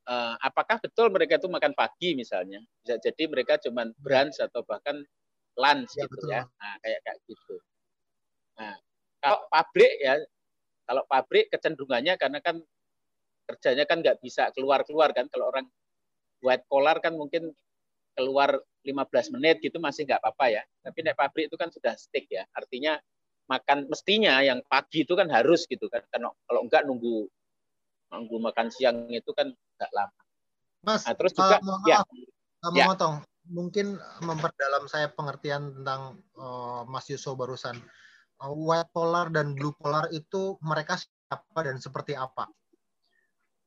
uh, apakah betul mereka itu makan pagi misalnya? Bisa jadi mereka cuma brunch atau bahkan lunch ya, gitu betul. ya. Nah, kayak kayak gitu. Nah kalau pabrik ya kalau pabrik kecenderungannya karena kan kerjanya kan nggak bisa keluar keluar kan kalau orang white collar kan mungkin keluar 15 menit gitu masih nggak apa-apa ya. Tapi naik pabrik itu kan sudah stick ya artinya makan mestinya yang pagi itu kan harus gitu kan. Kalau enggak nunggu nunggu makan siang itu kan enggak lama. Mas, nah, terus juga uh, ya, uh, ya. Motong. mungkin memperdalam saya pengertian tentang uh, Mas Yuso barusan. Uh, white polar dan blue polar itu mereka siapa dan seperti apa?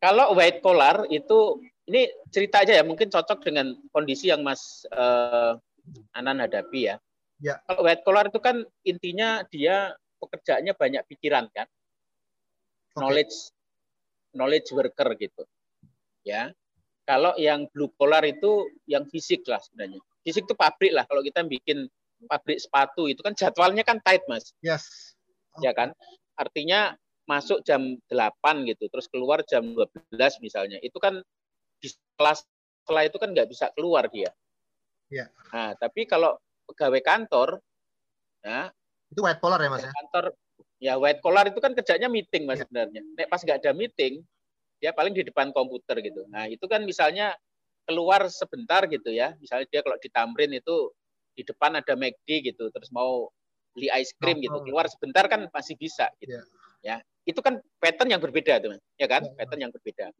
Kalau white polar itu ini cerita aja ya, mungkin cocok dengan kondisi yang Mas uh, Anan hadapi ya. Ya. Kalau white collar itu kan intinya dia pekerjaannya banyak pikiran kan. Okay. Knowledge knowledge worker gitu. Ya. Kalau yang blue collar itu yang fisik lah sebenarnya. Fisik itu pabrik lah. Kalau kita bikin pabrik sepatu itu kan jadwalnya kan tight, Mas. Yes. Okay. Ya kan? Artinya masuk jam 8 gitu, terus keluar jam 12 misalnya. Itu kan di kelas setelah itu kan nggak bisa keluar dia. Ya. Nah, tapi kalau pegawai kantor ya itu white collar ya mas ya kantor ya white collar itu kan kerjanya meeting mas ya. sebenarnya nek pas nggak ada meeting dia paling di depan komputer gitu. Nah itu kan misalnya keluar sebentar gitu ya. Misalnya dia kalau di Tamrin itu di depan ada McD gitu terus mau beli ice cream gitu keluar sebentar kan masih bisa gitu. Ya, ya itu kan pattern yang berbeda tuh ya kan? Ya, pattern yang berbeda.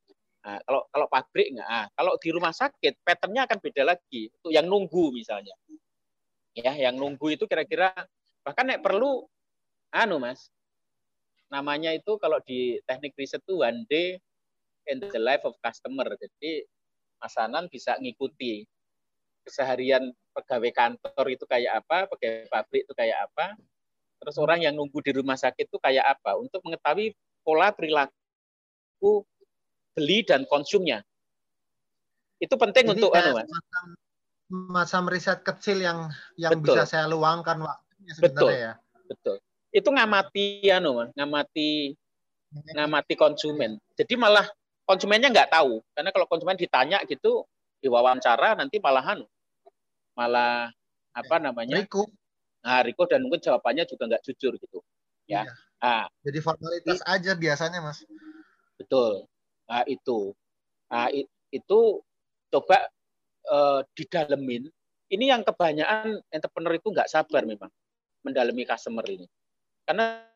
Nah, kalau kalau pabrik nggak, nah, kalau di rumah sakit patternnya akan beda lagi. Untuk yang nunggu misalnya, ya yang nunggu itu kira-kira bahkan nek perlu anu mas namanya itu kalau di teknik riset itu one day in the life of customer jadi Mas Anan bisa ngikuti keseharian pegawai kantor itu kayak apa pegawai pabrik itu kayak apa terus orang yang nunggu di rumah sakit itu kayak apa untuk mengetahui pola perilaku beli dan konsumnya itu penting Jadi untuk anu mas macam riset kecil yang yang betul. bisa saya luangkan waktunya betul. ya. Betul. Itu ngamati anu, ngamati ngamati konsumen. Jadi malah konsumennya nggak tahu. Karena kalau konsumen ditanya gitu diwawancara nanti malah anu malah apa namanya? Riko. Nah, Riko dan mungkin jawabannya juga nggak jujur gitu. Ya. Iya. Nah, Jadi formalitas i, aja biasanya, Mas. Betul. Nah, itu. Nah, itu coba uh, didalemin, ini yang kebanyakan entrepreneur itu nggak sabar memang mendalami customer ini. Karena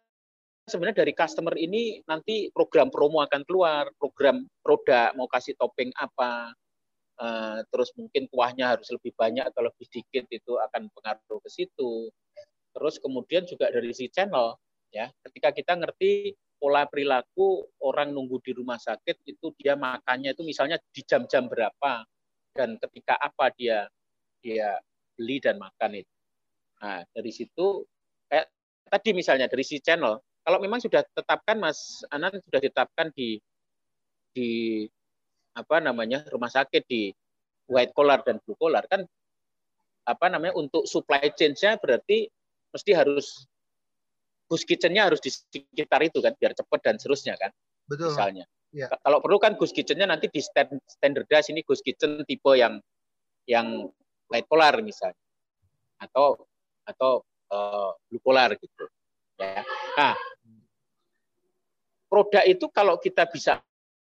sebenarnya dari customer ini nanti program promo akan keluar, program produk mau kasih topping apa, uh, terus mungkin kuahnya harus lebih banyak atau lebih sedikit itu akan pengaruh ke situ. Terus kemudian juga dari si channel, ya, ketika kita ngerti pola perilaku orang nunggu di rumah sakit itu dia makannya itu misalnya di jam-jam berapa, dan ketika apa dia dia beli dan makan itu. Nah, dari situ kayak tadi misalnya dari si channel, kalau memang sudah tetapkan Mas Anan sudah ditetapkan di di apa namanya rumah sakit di white collar dan blue collar kan apa namanya untuk supply chain-nya berarti mesti harus bus kitchen-nya harus di sekitar itu kan biar cepat dan seterusnya kan. Betul. Misalnya. Ya. Kalau perlu kan Gus Kitchen-nya nanti di stand, standardize ini Gus Kitchen tipe yang yang light polar misalnya atau atau uh, blue polar gitu. Ya. Nah, produk itu kalau kita bisa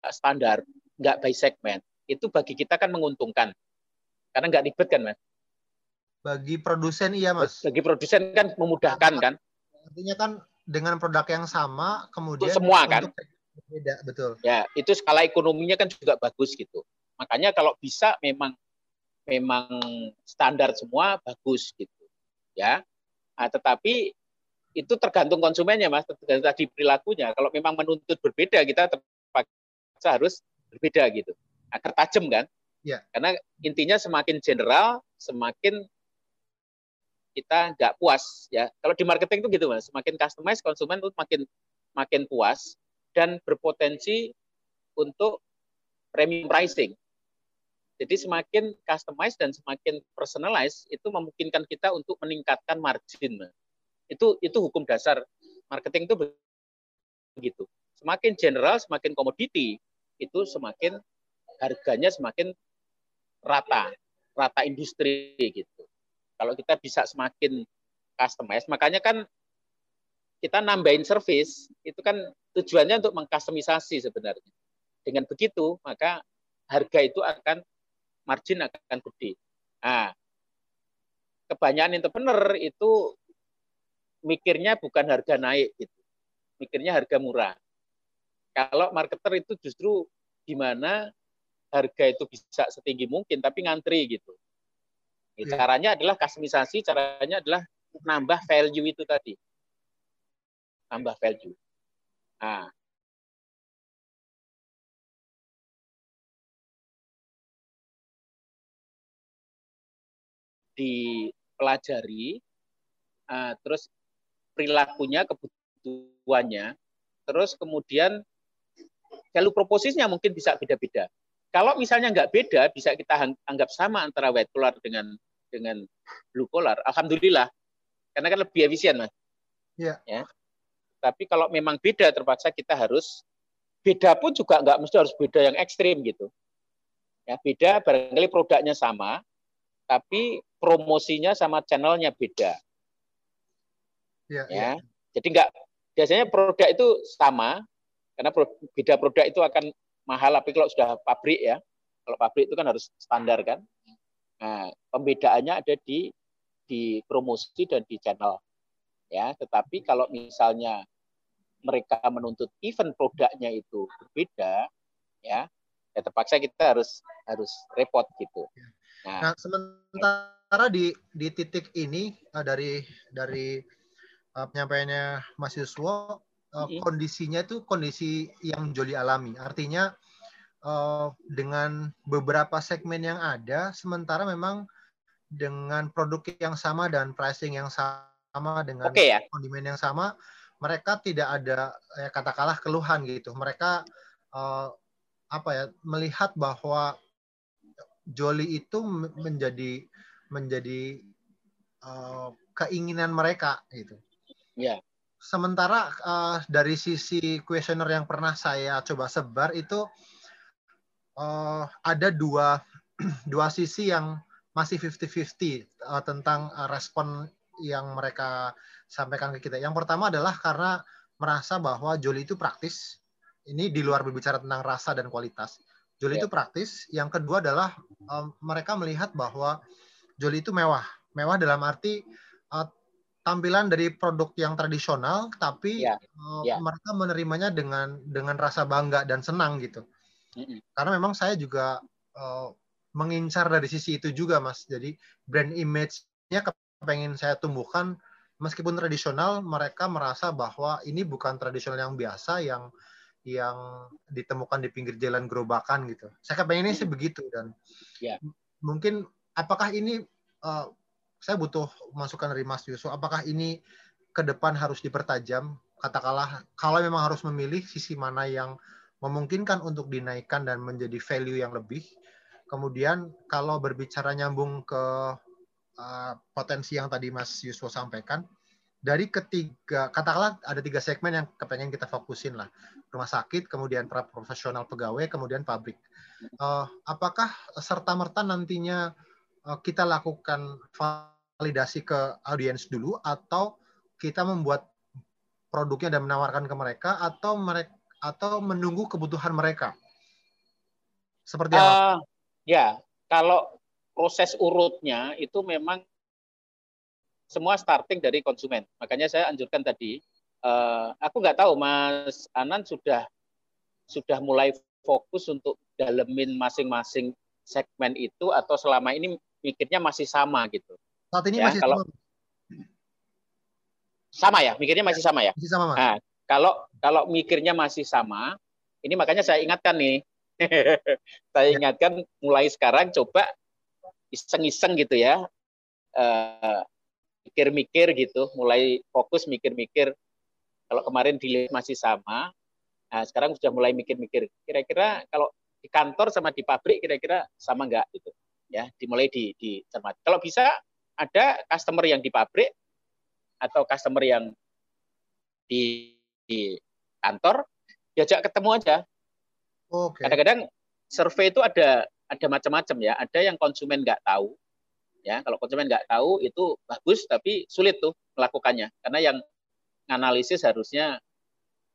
standar, nggak by segment, itu bagi kita kan menguntungkan. Karena nggak ribet kan, Mas? Bagi produsen iya, Mas. Bagi produsen kan memudahkan kan? Artinya kan dengan produk yang sama, kemudian untuk semua kan? Beda, betul. Ya, itu skala ekonominya kan juga bagus gitu. Makanya kalau bisa memang memang standar semua bagus gitu. Ya. Nah, tetapi itu tergantung konsumennya Mas, tergantung tadi perilakunya. Kalau memang menuntut berbeda kita terpaksa harus berbeda gitu. Agar tajam kan? Ya. Karena intinya semakin general, semakin kita nggak puas ya. Kalau di marketing itu gitu mas, semakin customize konsumen itu makin makin puas dan berpotensi untuk premium pricing. Jadi semakin customize dan semakin personalize itu memungkinkan kita untuk meningkatkan margin. Mas itu itu hukum dasar marketing itu begitu. Semakin general, semakin komoditi, itu semakin harganya semakin rata, rata industri gitu. Kalau kita bisa semakin customize, makanya kan kita nambahin service itu kan tujuannya untuk mengkustomisasi sebenarnya. Dengan begitu, maka harga itu akan margin akan gede. Nah, kebanyakan entrepreneur itu mikirnya bukan harga naik gitu. Mikirnya harga murah. Kalau marketer itu justru gimana harga itu bisa setinggi mungkin tapi ngantri gitu. Ya, caranya adalah customisasi, caranya adalah nambah value itu tadi. Nambah value. Nah, dipelajari, uh, terus perilakunya, kebutuhannya, terus kemudian value proposisinya mungkin bisa beda-beda. Kalau misalnya nggak beda, bisa kita anggap sama antara white collar dengan dengan blue collar. Alhamdulillah, karena kan lebih efisien, mas. Ya. ya. Tapi kalau memang beda, terpaksa kita harus beda pun juga nggak mesti harus beda yang ekstrim gitu. Ya, beda barangkali produknya sama, tapi promosinya sama channelnya beda. Ya, ya. ya. Jadi enggak biasanya produk itu sama karena beda produk itu akan mahal tapi kalau sudah pabrik ya. Kalau pabrik itu kan harus standar kan. Nah, pembedaannya ada di di promosi dan di channel. Ya, tetapi kalau misalnya mereka menuntut event produknya itu berbeda, ya, ya terpaksa kita harus harus repot gitu. Nah, nah sementara di di titik ini eh, dari dari uh, penyampaiannya Mas Yuswo uh, kondisinya itu kondisi yang Joli alami. Artinya uh, dengan beberapa segmen yang ada, sementara memang dengan produk yang sama dan pricing yang sama dengan okay, ya? kondimen yang sama, mereka tidak ada ya katakanlah keluhan gitu. Mereka uh, apa ya melihat bahwa Joli itu menjadi menjadi uh, keinginan mereka gitu. Ya. Sementara uh, dari sisi kuesioner yang pernah saya coba sebar itu uh, ada dua dua sisi yang masih 50-50 uh, eh, tentang uh, respon yang mereka sampaikan ke kita. Yang pertama adalah karena merasa bahwa Joli itu praktis. Ini di luar berbicara tentang rasa dan kualitas. Joli ya. itu praktis. Yang kedua adalah uh, mereka melihat bahwa Joli itu mewah. Mewah dalam arti tampilan dari produk yang tradisional tapi ya, uh, ya. mereka menerimanya dengan dengan rasa bangga dan senang gitu mm-hmm. karena memang saya juga uh, mengincar dari sisi itu juga mas jadi brand image-nya kepengen saya tumbuhkan meskipun tradisional mereka merasa bahwa ini bukan tradisional yang biasa yang yang ditemukan di pinggir jalan gerobakan gitu saya kepengennya sih begitu dan yeah. mungkin apakah ini uh, saya butuh masukan dari Mas Yusuf. Apakah ini ke depan harus dipertajam? Katakanlah kalau memang harus memilih sisi mana yang memungkinkan untuk dinaikkan dan menjadi value yang lebih. Kemudian kalau berbicara nyambung ke uh, potensi yang tadi Mas Yusuf sampaikan, dari ketiga katakanlah ada tiga segmen yang kepengen kita fokusin lah rumah sakit kemudian para profesional pegawai kemudian pabrik uh, apakah serta merta nantinya Eh, kita lakukan validasi ke audiens dulu atau kita membuat produknya dan menawarkan ke mereka atau mereka atau menunggu kebutuhan mereka. Seperti apa? Uh, ya, kalau proses urutnya itu memang semua starting dari konsumen. Makanya saya anjurkan tadi, uh, aku nggak tahu Mas Anan sudah sudah mulai fokus untuk dalemin masing-masing segmen itu atau selama ini mikirnya masih sama gitu. Saat ini ya, masih kalau, sama. Sama ya, mikirnya masih sama ya. Masih sama mas. Nah, kalau kalau mikirnya masih sama, ini makanya saya ingatkan nih, saya ya. ingatkan mulai sekarang coba iseng-iseng gitu ya, uh, mikir-mikir gitu, mulai fokus mikir-mikir. Kalau kemarin dilihat masih sama, nah sekarang sudah mulai mikir-mikir. Kira-kira kalau di kantor sama di pabrik kira-kira sama enggak gitu. Ya, dimulai di di cermat. Kalau bisa ada customer yang di pabrik atau customer yang di, di kantor diajak ketemu aja. Okay. Kadang-kadang survei itu ada ada macam-macam ya. Ada yang konsumen nggak tahu, ya kalau konsumen nggak tahu itu bagus tapi sulit tuh melakukannya karena yang analisis harusnya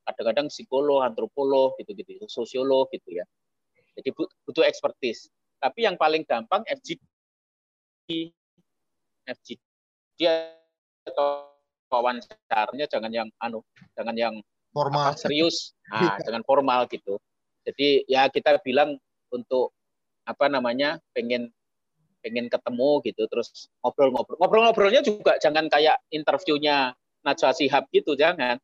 kadang-kadang psikolog, antropolog gitu-gitu, sosiolog gitu ya. Jadi butuh ekspertis. Tapi yang paling gampang FGD, FGD atau wawancaranya jangan yang anu, jangan yang formal. apa, serius, nah, jangan formal gitu. Jadi ya kita bilang untuk apa namanya pengen pengen ketemu gitu terus ngobrol-ngobrol. Ngobrol-ngobrolnya juga jangan kayak interviewnya Najwa Shihab gitu jangan.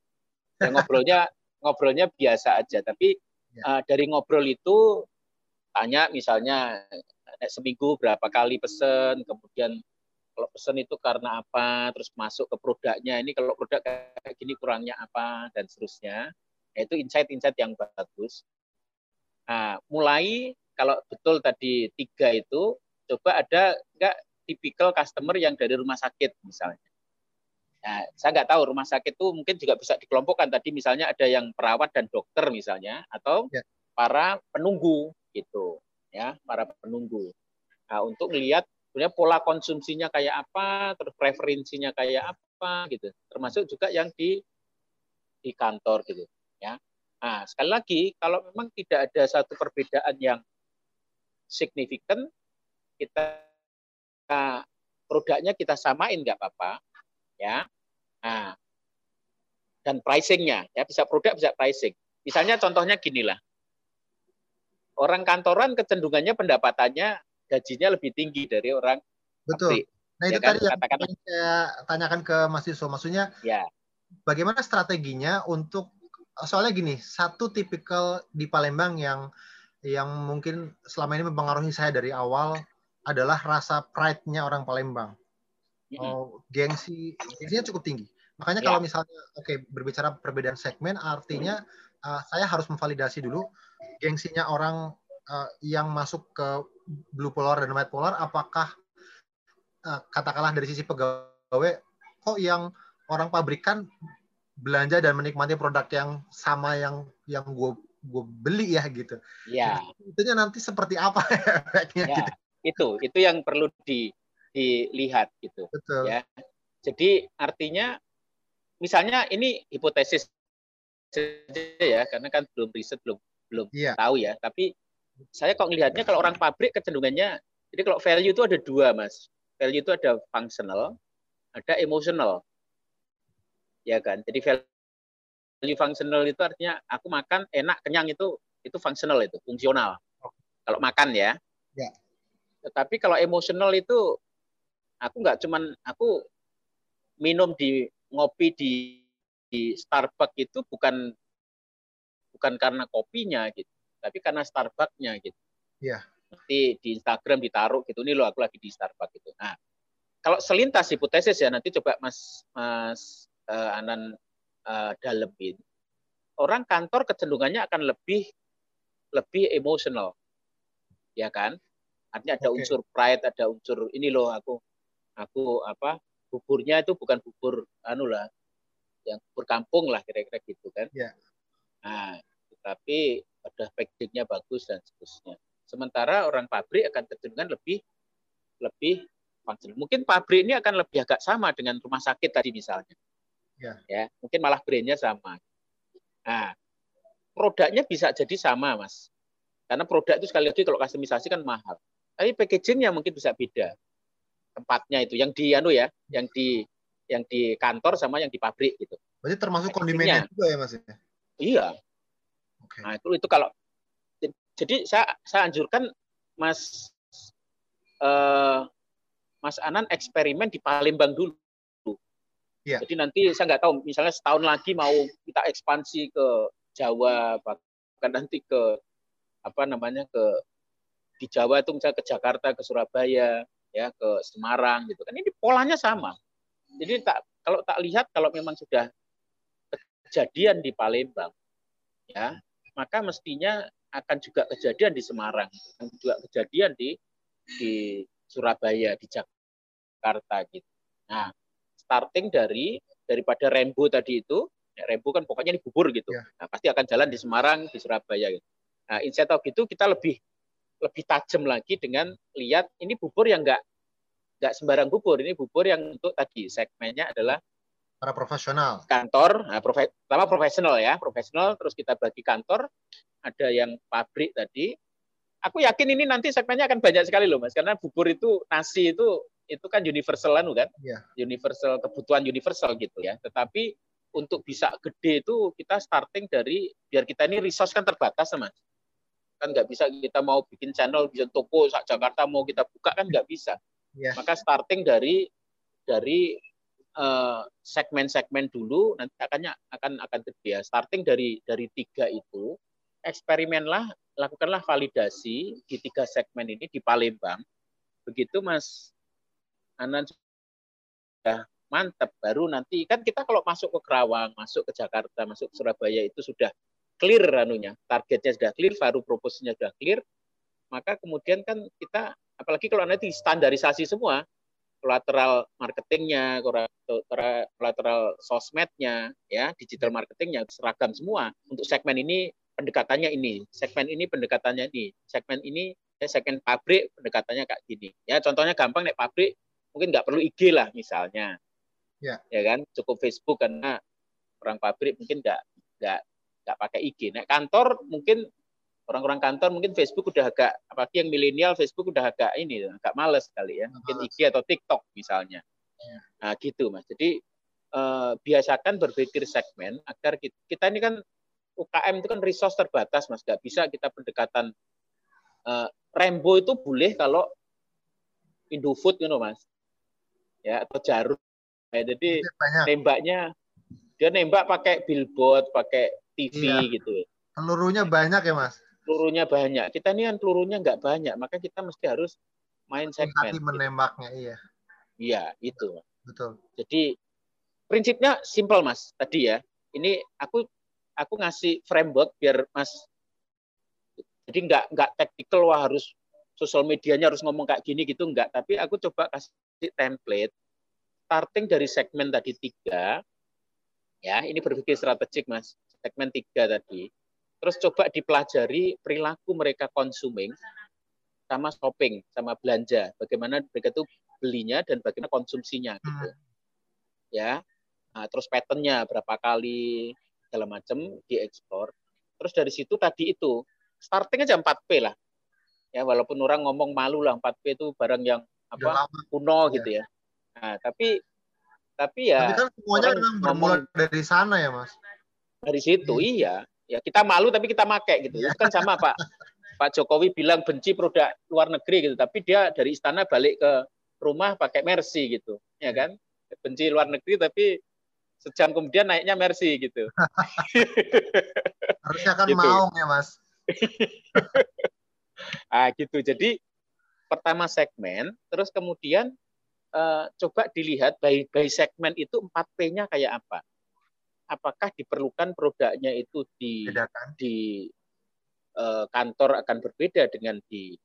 Ya, ngobrolnya ngobrolnya biasa aja. Tapi ya. uh, dari ngobrol itu tanya misalnya seminggu berapa kali pesen kemudian kalau pesen itu karena apa terus masuk ke produknya ini kalau produk kayak gini kurangnya apa dan seterusnya nah, itu insight-insight yang bagus nah, mulai kalau betul tadi tiga itu coba ada enggak tipikal customer yang dari rumah sakit misalnya. Nah, saya nggak tahu rumah sakit itu mungkin juga bisa dikelompokkan tadi misalnya ada yang perawat dan dokter misalnya atau ya. para penunggu gitu ya para penunggu. Nah, untuk melihat sebenarnya pola konsumsinya kayak apa, terus preferensinya kayak apa gitu. Termasuk juga yang di di kantor gitu ya. Nah, sekali lagi kalau memang tidak ada satu perbedaan yang signifikan kita produknya kita samain nggak apa-apa ya nah, dan pricingnya ya bisa produk bisa pricing misalnya contohnya gini lah orang kantoran kecenderungannya pendapatannya gajinya lebih tinggi dari orang betul pabrik. nah itu ya kan? tadi yang Katakan, saya tanyakan ke Mas Yusuf maksudnya ya bagaimana strateginya untuk soalnya gini satu tipikal di Palembang yang yang mungkin selama ini mempengaruhi saya dari awal adalah rasa pride-nya orang Palembang. Oh, gengsi, gengsinya cukup tinggi. Makanya kalau ya. misalnya oke okay, berbicara perbedaan segmen, artinya uh, saya harus memvalidasi dulu gengsinya orang uh, yang masuk ke blue polar dan white polar, apakah uh, katakanlah dari sisi pegawai, kok yang orang pabrikan belanja dan menikmati produk yang sama yang yang gue gue beli ya gitu. Iya. Itunya nanti seperti apa efeknya ya. gitu itu itu yang perlu di, dilihat gitu Betul. ya jadi artinya misalnya ini hipotesis saja ya karena kan belum riset belum belum yeah. tahu ya tapi saya kok melihatnya kalau orang pabrik kecenderungannya jadi kalau value itu ada dua mas. Value itu ada functional ada emotional. Ya kan? Jadi value functional itu artinya aku makan enak kenyang itu itu functional itu fungsional. Kalau makan ya. Ya. Tetapi kalau emosional itu aku nggak cuman aku minum di ngopi di di Starbucks itu bukan bukan karena kopinya gitu, tapi karena Starbucksnya gitu. Iya. Nanti di Instagram ditaruh gitu, ini loh aku lagi di Starbucks gitu. Nah, kalau selintas hipotesis ya nanti coba Mas Mas uh, Anan uh, dalemin. Orang kantor kecenderungannya akan lebih lebih emosional, ya kan? Artinya ada okay. unsur pride, ada unsur ini loh aku aku apa buburnya itu bukan bubur anu lah yang bubur kampung lah kira-kira gitu kan. Yeah. Nah, tapi ada packagingnya bagus dan seterusnya. Sementara orang pabrik akan kecenderungan lebih lebih functional. Mungkin pabrik ini akan lebih agak sama dengan rumah sakit tadi misalnya. Yeah. Ya, mungkin malah brandnya sama. Nah, produknya bisa jadi sama, Mas. Karena produk itu sekali lagi kalau customisasi kan mahal. Tapi packagingnya mungkin bisa beda. Tempatnya itu yang di anu ya, yang di yang di kantor sama yang di pabrik gitu. Berarti termasuk kondimennya juga ya Mas? Ya? Iya. Okay. Nah, itu itu kalau jadi saya saya anjurkan Mas eh, Mas Anan eksperimen di Palembang dulu. Ya. Jadi nanti saya nggak tahu, misalnya setahun lagi mau kita ekspansi ke Jawa, bahkan nanti ke apa namanya ke di Jawa itu misalnya ke Jakarta, ke Surabaya, ya ke Semarang gitu kan. Ini polanya sama. Jadi tak kalau tak lihat kalau memang sudah kejadian di Palembang, ya maka mestinya akan juga kejadian di Semarang, juga kejadian di di Surabaya, di Jakarta gitu. Nah, starting dari daripada Rembo tadi itu, ya Rembo kan pokoknya ini bubur gitu. Ya. Nah, pasti akan jalan di Semarang, di Surabaya gitu. Nah, insight of itu kita lebih lebih tajam lagi dengan lihat ini bubur yang enggak enggak sembarang bubur, ini bubur yang untuk tadi segmennya adalah para profesional. Kantor, nah, profe pertama profesional ya, profesional terus kita bagi kantor, ada yang pabrik tadi. Aku yakin ini nanti segmennya akan banyak sekali loh Mas, karena bubur itu nasi itu itu kan universal anu kan, yeah. universal kebutuhan universal gitu ya. Tetapi untuk bisa gede itu kita starting dari biar kita ini resource kan terbatas mas kan nggak bisa kita mau bikin channel bisa toko sak Jakarta mau kita buka kan nggak bisa yeah. maka starting dari dari segmen-segmen dulu nanti akannya akan akan ya starting dari dari tiga itu eksperimenlah lakukanlah validasi di tiga segmen ini di Palembang. Begitu mas Anan sudah mantap baru nanti kan kita kalau masuk ke Kerawang masuk ke Jakarta masuk ke Surabaya itu sudah clear anunya. Targetnya sudah clear baru proposnya sudah clear. Maka kemudian kan kita apalagi kalau nanti standarisasi semua kolateral marketingnya kolateral sosmednya ya digital marketingnya seragam semua. Untuk segmen ini pendekatannya ini. Segmen ini pendekatannya ini. Segmen ini ya segmen pabrik pendekatannya kayak gini. Ya contohnya gampang nih pabrik mungkin nggak perlu IG lah misalnya. Ya. ya kan? Cukup Facebook karena orang pabrik mungkin nggak nggak nggak pakai IG nah kantor mungkin orang-orang kantor mungkin Facebook udah agak apalagi yang milenial Facebook udah agak ini agak males kali ya. Mungkin IG atau TikTok misalnya. Ya. nah gitu mas. Jadi eh, biasakan berpikir segmen agar kita, kita ini kan UKM itu kan resource terbatas mas. Nggak bisa kita pendekatan eh, Rembo itu boleh kalau Indofood you know, mas. Ya atau jarum. Ya, jadi Banyak. nembaknya dia nembak pakai billboard pakai TV iya. gitu. Pelurunya banyak ya mas pelurunya banyak. Kita ini kan pelurunya nggak banyak maka kita mesti harus main segmen. gitu. menembaknya iya. Iya itu. Betul. Jadi prinsipnya simple mas tadi ya. Ini aku aku ngasih framework biar mas jadi nggak nggak tactical wah harus sosial medianya harus ngomong kayak gini gitu enggak tapi aku coba kasih template starting dari segmen tadi tiga. Ya ini berpikir strategik mas. Segmen tiga tadi terus coba dipelajari perilaku mereka consuming sama shopping sama belanja. Bagaimana mereka itu belinya dan bagaimana konsumsinya gitu. Hmm. ya. Nah, terus patternnya berapa kali segala macam dieksplor terus dari situ tadi itu starting aja 4P lah. Ya walaupun orang ngomong malu lah 4P itu barang yang apa kuno ya. gitu ya. Nah tapi tapi ya tapi kan semuanya memang bermula dari sana ya mas. Dari situ hmm. iya ya kita malu tapi kita make gitu. Ya. kan sama pak. Pak Jokowi bilang benci produk luar negeri gitu tapi dia dari istana balik ke rumah pakai Mercy gitu ya kan? Benci luar negeri tapi sejam kemudian naiknya Mercy gitu. Harusnya kan gitu. mau ya mas. Ah gitu. Jadi pertama segmen terus kemudian uh, coba dilihat by by segmen itu 4P-nya kayak apa apakah diperlukan produknya itu di Bedakan. di uh, kantor akan berbeda dengan di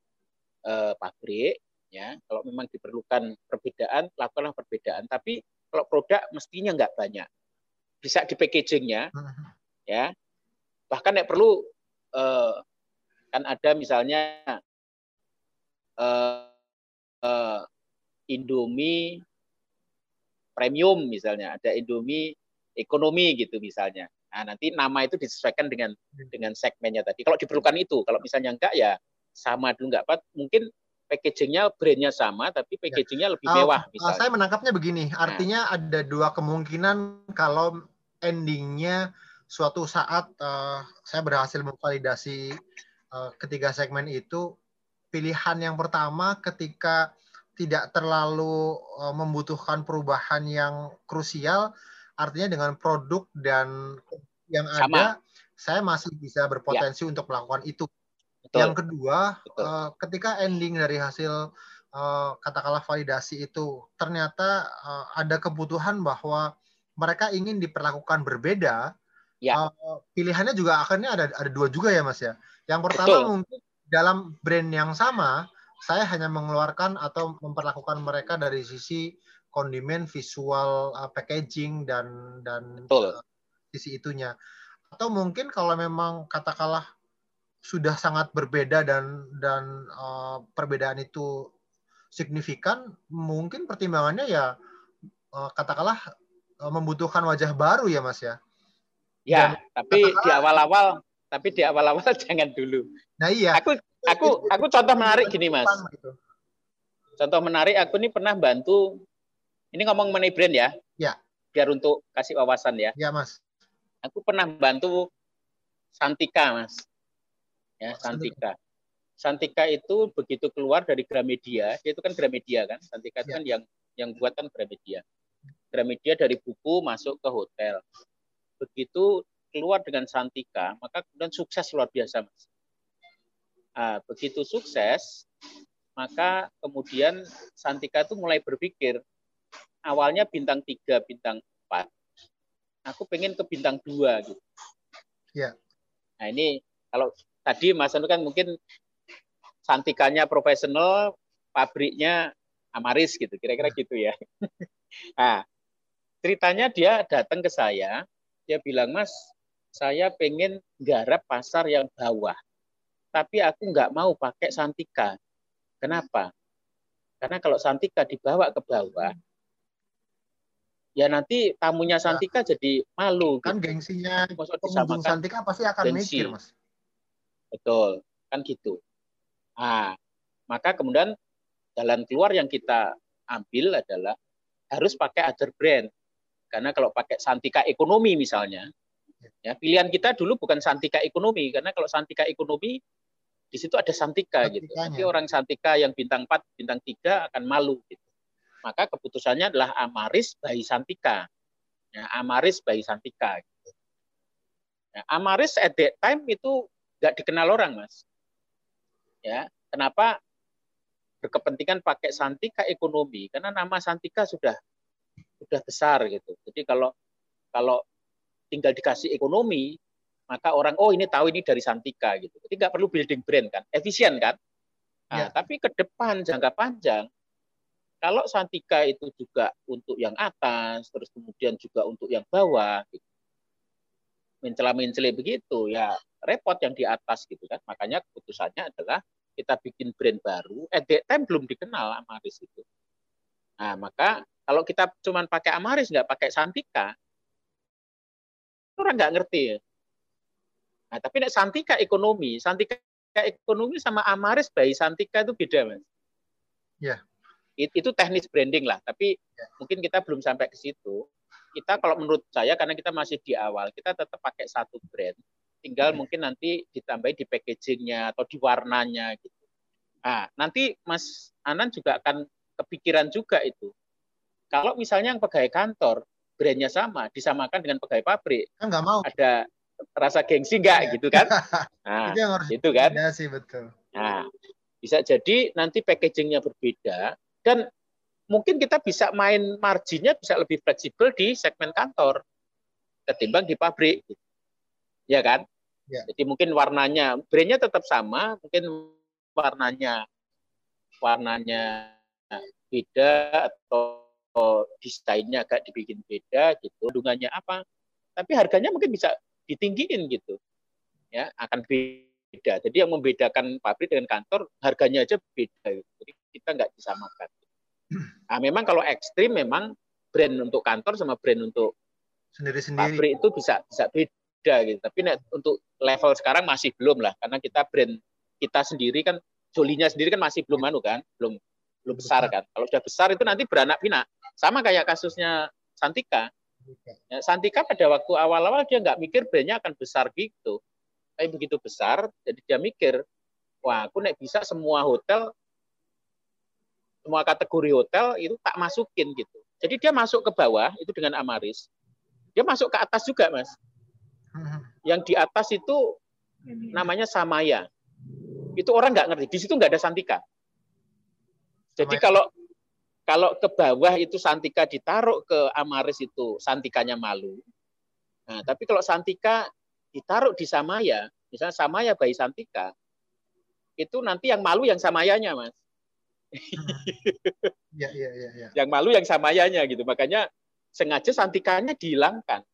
uh, pabrik ya. Kalau memang diperlukan perbedaan lakukanlah perbedaan. Tapi kalau produk mestinya nggak banyak. Bisa di packagingnya hmm. ya. Bahkan yang perlu uh, kan ada misalnya uh, uh, Indomie premium misalnya, ada Indomie ekonomi gitu misalnya. Nah, nanti nama itu disesuaikan dengan dengan segmennya tadi. Kalau diperlukan itu, kalau misalnya enggak ya sama dulu enggak apa mungkin packagingnya brandnya sama tapi packagingnya lebih Uh, mewah uh, misalnya. saya menangkapnya begini, artinya ada dua kemungkinan kalau endingnya suatu saat uh, saya berhasil memvalidasi uh, ketiga segmen itu, pilihan yang pertama ketika tidak terlalu uh, membutuhkan perubahan yang krusial, artinya dengan produk dan yang Sama. ada, saya masih bisa berpotensi untuk melakukan itu. Betul. Yang kedua, Betul. eh, ketika ending dari hasil eh, katakanlah validasi itu ternyata eh, ada kebutuhan bahwa mereka ingin diperlakukan berbeda, Ya. pilihannya juga akhirnya ada ada dua juga ya Mas ya. Yang pertama Betul. mungkin dalam brand yang sama, saya hanya mengeluarkan atau memperlakukan mereka dari sisi kondimen, visual, eh, packaging dan dan Betul. eh, sisi itunya. Atau mungkin kalau memang katakanlah sudah sangat berbeda dan dan eh, perbedaan itu signifikan, mungkin pertimbangannya ya eh, katakanlah eh, membutuhkan wajah baru ya Mas ya. Ya, tapi katakanlah- di awal-awal tapi di awal-awal jangan dulu. Nah iya. Aku aku aku contoh menarik gini, Mas. Gitu. Contoh menarik aku ini pernah bantu ini ngomong mengenai brand ya. Ya. Biar untuk kasih wawasan ya. Ya Mas. Aku pernah bantu Santika, Mas. Ya, Santika. Santika itu begitu keluar dari Gramedia, dia itu kan Gramedia kan. Santika itu Ya. kan yang yang buat kan Gramedia. Gramedia dari buku masuk ke hotel. Begitu keluar dengan Santika, maka kemudian sukses luar biasa, Mas. Ah, begitu sukses, maka kemudian Santika itu mulai berpikir, awalnya bintang 3, bintang 4, aku pengen ke bintang 2 gitu. Ya. Nah ini kalau tadi Mas Anu kan mungkin Santikanya profesional, pabriknya Amaris gitu, kira-kira gitu ya. nah, ceritanya dia datang ke saya, dia bilang, Mas, saya pengen garap pasar yang bawah, tapi aku nggak mau pakai Santika. Kenapa? Karena kalau Santika dibawa ke bawah, ya nanti tamunya Santika jadi malu. Kan gitu. gengsinya pengunjung Santika pasti akan gengsi. mikir Mas. Betul, kan gitu. Nah, maka kemudian jalan keluar yang kita ambil adalah harus pakai other brand. Karena kalau pakai Santika ekonomi misalnya, ya pilihan kita dulu bukan Santika ekonomi karena kalau Santika ekonomi di situ ada Santika gitu. Santikanya. Tapi orang Santika yang bintang 4, bintang 3 akan malu gitu. Maka keputusannya adalah Amaris by Santika. Ya, Amaris by Santika. Gitu. Ya, Amaris at that time itu nggak dikenal orang, Mas. Ya, kenapa berkepentingan pakai Santika ekonomi? Karena nama Santika sudah sudah besar gitu. Jadi kalau kalau tinggal dikasih ekonomi, maka orang oh ini tahu ini dari Santika gitu. Jadi nggak perlu building brand kan, efisien kan. Nah, Ya. tapi ke depan jangka panjang, kalau Santika itu juga untuk yang atas, terus kemudian juga untuk yang bawah, gitu. mencela-mencela begitu, ya repot yang di atas gitu kan. Makanya keputusannya adalah kita bikin brand baru. At that time belum dikenal Amaris itu. Nah, maka kalau kita cuma pakai Amaris nggak pakai Santika, orang nggak ngerti. Nah, tapi Santika ekonomi, Santika ekonomi sama Amaris by Santika itu beda, Mas. Ya. It- Itu teknis branding lah, tapi Ya. mungkin kita belum sampai ke situ. Kita kalau menurut saya karena kita masih di awal, kita tetap pakai satu brand. Tinggal Ya. mungkin nanti ditambahi di packagingnya atau di warnanya gitu. Nah, nanti Mas Anan juga akan kepikiran juga itu. Kalau misalnya yang pegawai kantor brandnya sama, disamakan dengan pegawai pabrik, Kan nggak mau. ada rasa gengsi nggak Iya. gitu kan? Nah, itu yang harus itu kan. Iya sih betul. Nah, bisa jadi nanti packagingnya berbeda dan mungkin kita bisa main marginnya bisa lebih fleksibel di segmen kantor ketimbang di pabrik, ya kan? Ya. Jadi mungkin warnanya, brandnya tetap sama, mungkin warnanya warnanya beda atau desainnya agak dibikin beda gitu, kandungannya apa, tapi harganya mungkin bisa ditinggiin gitu, ya akan beda. Jadi yang membedakan pabrik dengan kantor harganya aja beda. gitu. Jadi kita nggak disamakan. Nah, memang kalau ekstrim memang brand untuk kantor sama brand untuk Sendiri-sendiri. pabrik itu bisa bisa beda. gitu. Tapi untuk level sekarang masih belum lah karena kita brand kita sendiri kan Jolinya sendiri kan masih belum anu kan, belum belum besar kan. Kalau sudah besar itu nanti beranak pinak. Sama kayak kasusnya Santika. Ya, Santika pada waktu awal-awal dia nggak mikir brandnya akan besar gitu. Tapi begitu besar, jadi dia mikir, wah aku naik bisa semua hotel, semua kategori hotel itu tak masukin gitu. Jadi dia masuk ke bawah itu dengan Amaris. Dia masuk ke atas juga, Mas. Hmm. Yang di atas itu namanya Samaya itu orang nggak ngerti. Di situ nggak ada Santika. Jadi kalau kalau ke bawah itu Santika ditaruh ke Amaris itu Santikanya malu. Nah, tapi kalau Santika ditaruh di Samaya, misalnya Samaya bayi Santika, itu nanti yang malu yang Samayanya, Mas. Ya, ya, ya, ya. Yang malu yang Samayanya gitu. Makanya sengaja Santikanya dihilangkan.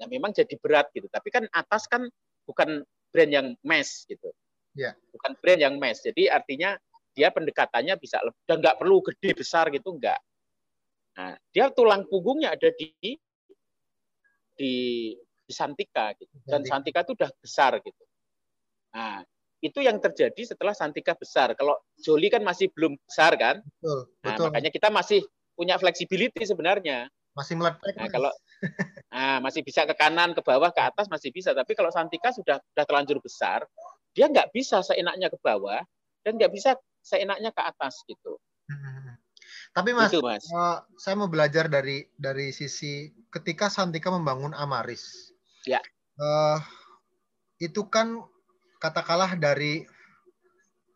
Nah, memang jadi berat gitu. Tapi kan atas kan bukan brand yang mass gitu. Ya. Bukan brand yang mass. Jadi artinya dia pendekatannya bisa dan nggak perlu gede besar gitu nggak. Nah, dia tulang punggungnya ada di di, di Santika gitu. Dan Santika itu udah besar gitu. Nah, itu yang terjadi setelah Santika besar. Kalau Joli kan masih belum besar kan? Betul, nah, betul. makanya kita masih punya flexibility sebenarnya. Masih meletek. Nah, kalau nah, masih bisa ke kanan, ke bawah, ke atas masih bisa. Tapi kalau Santika sudah sudah terlanjur besar, dia nggak bisa seenaknya ke bawah dan nggak bisa seenaknya ke atas gitu. Hmm. Tapi mas, itu, mas. Uh, saya mau belajar dari dari sisi ketika Santika membangun Amaris. Ya. Uh, itu kan katakanlah dari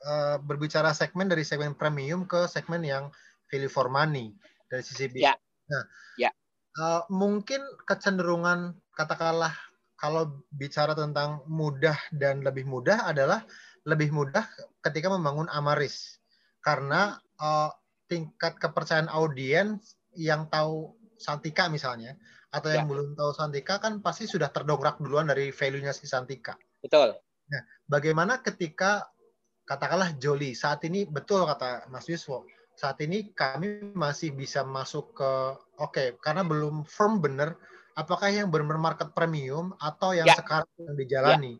uh, berbicara segmen dari segmen premium ke segmen yang value for money dari sisi bisnis. Ya. Nah, ya. Uh, mungkin kecenderungan katakanlah kalau bicara tentang mudah dan lebih mudah adalah lebih mudah ketika membangun Amaris karena uh, tingkat kepercayaan audiens yang tahu Santika misalnya atau yang ya. belum tahu Santika kan pasti sudah terdongkrak duluan dari value-nya si Santika. Betul. Nah, bagaimana ketika katakanlah Joli saat ini betul kata Mas Yuswo saat ini kami masih bisa masuk ke oke okay, karena belum firm bener apakah yang benar market premium atau yang ya. sekarang yang dijalani.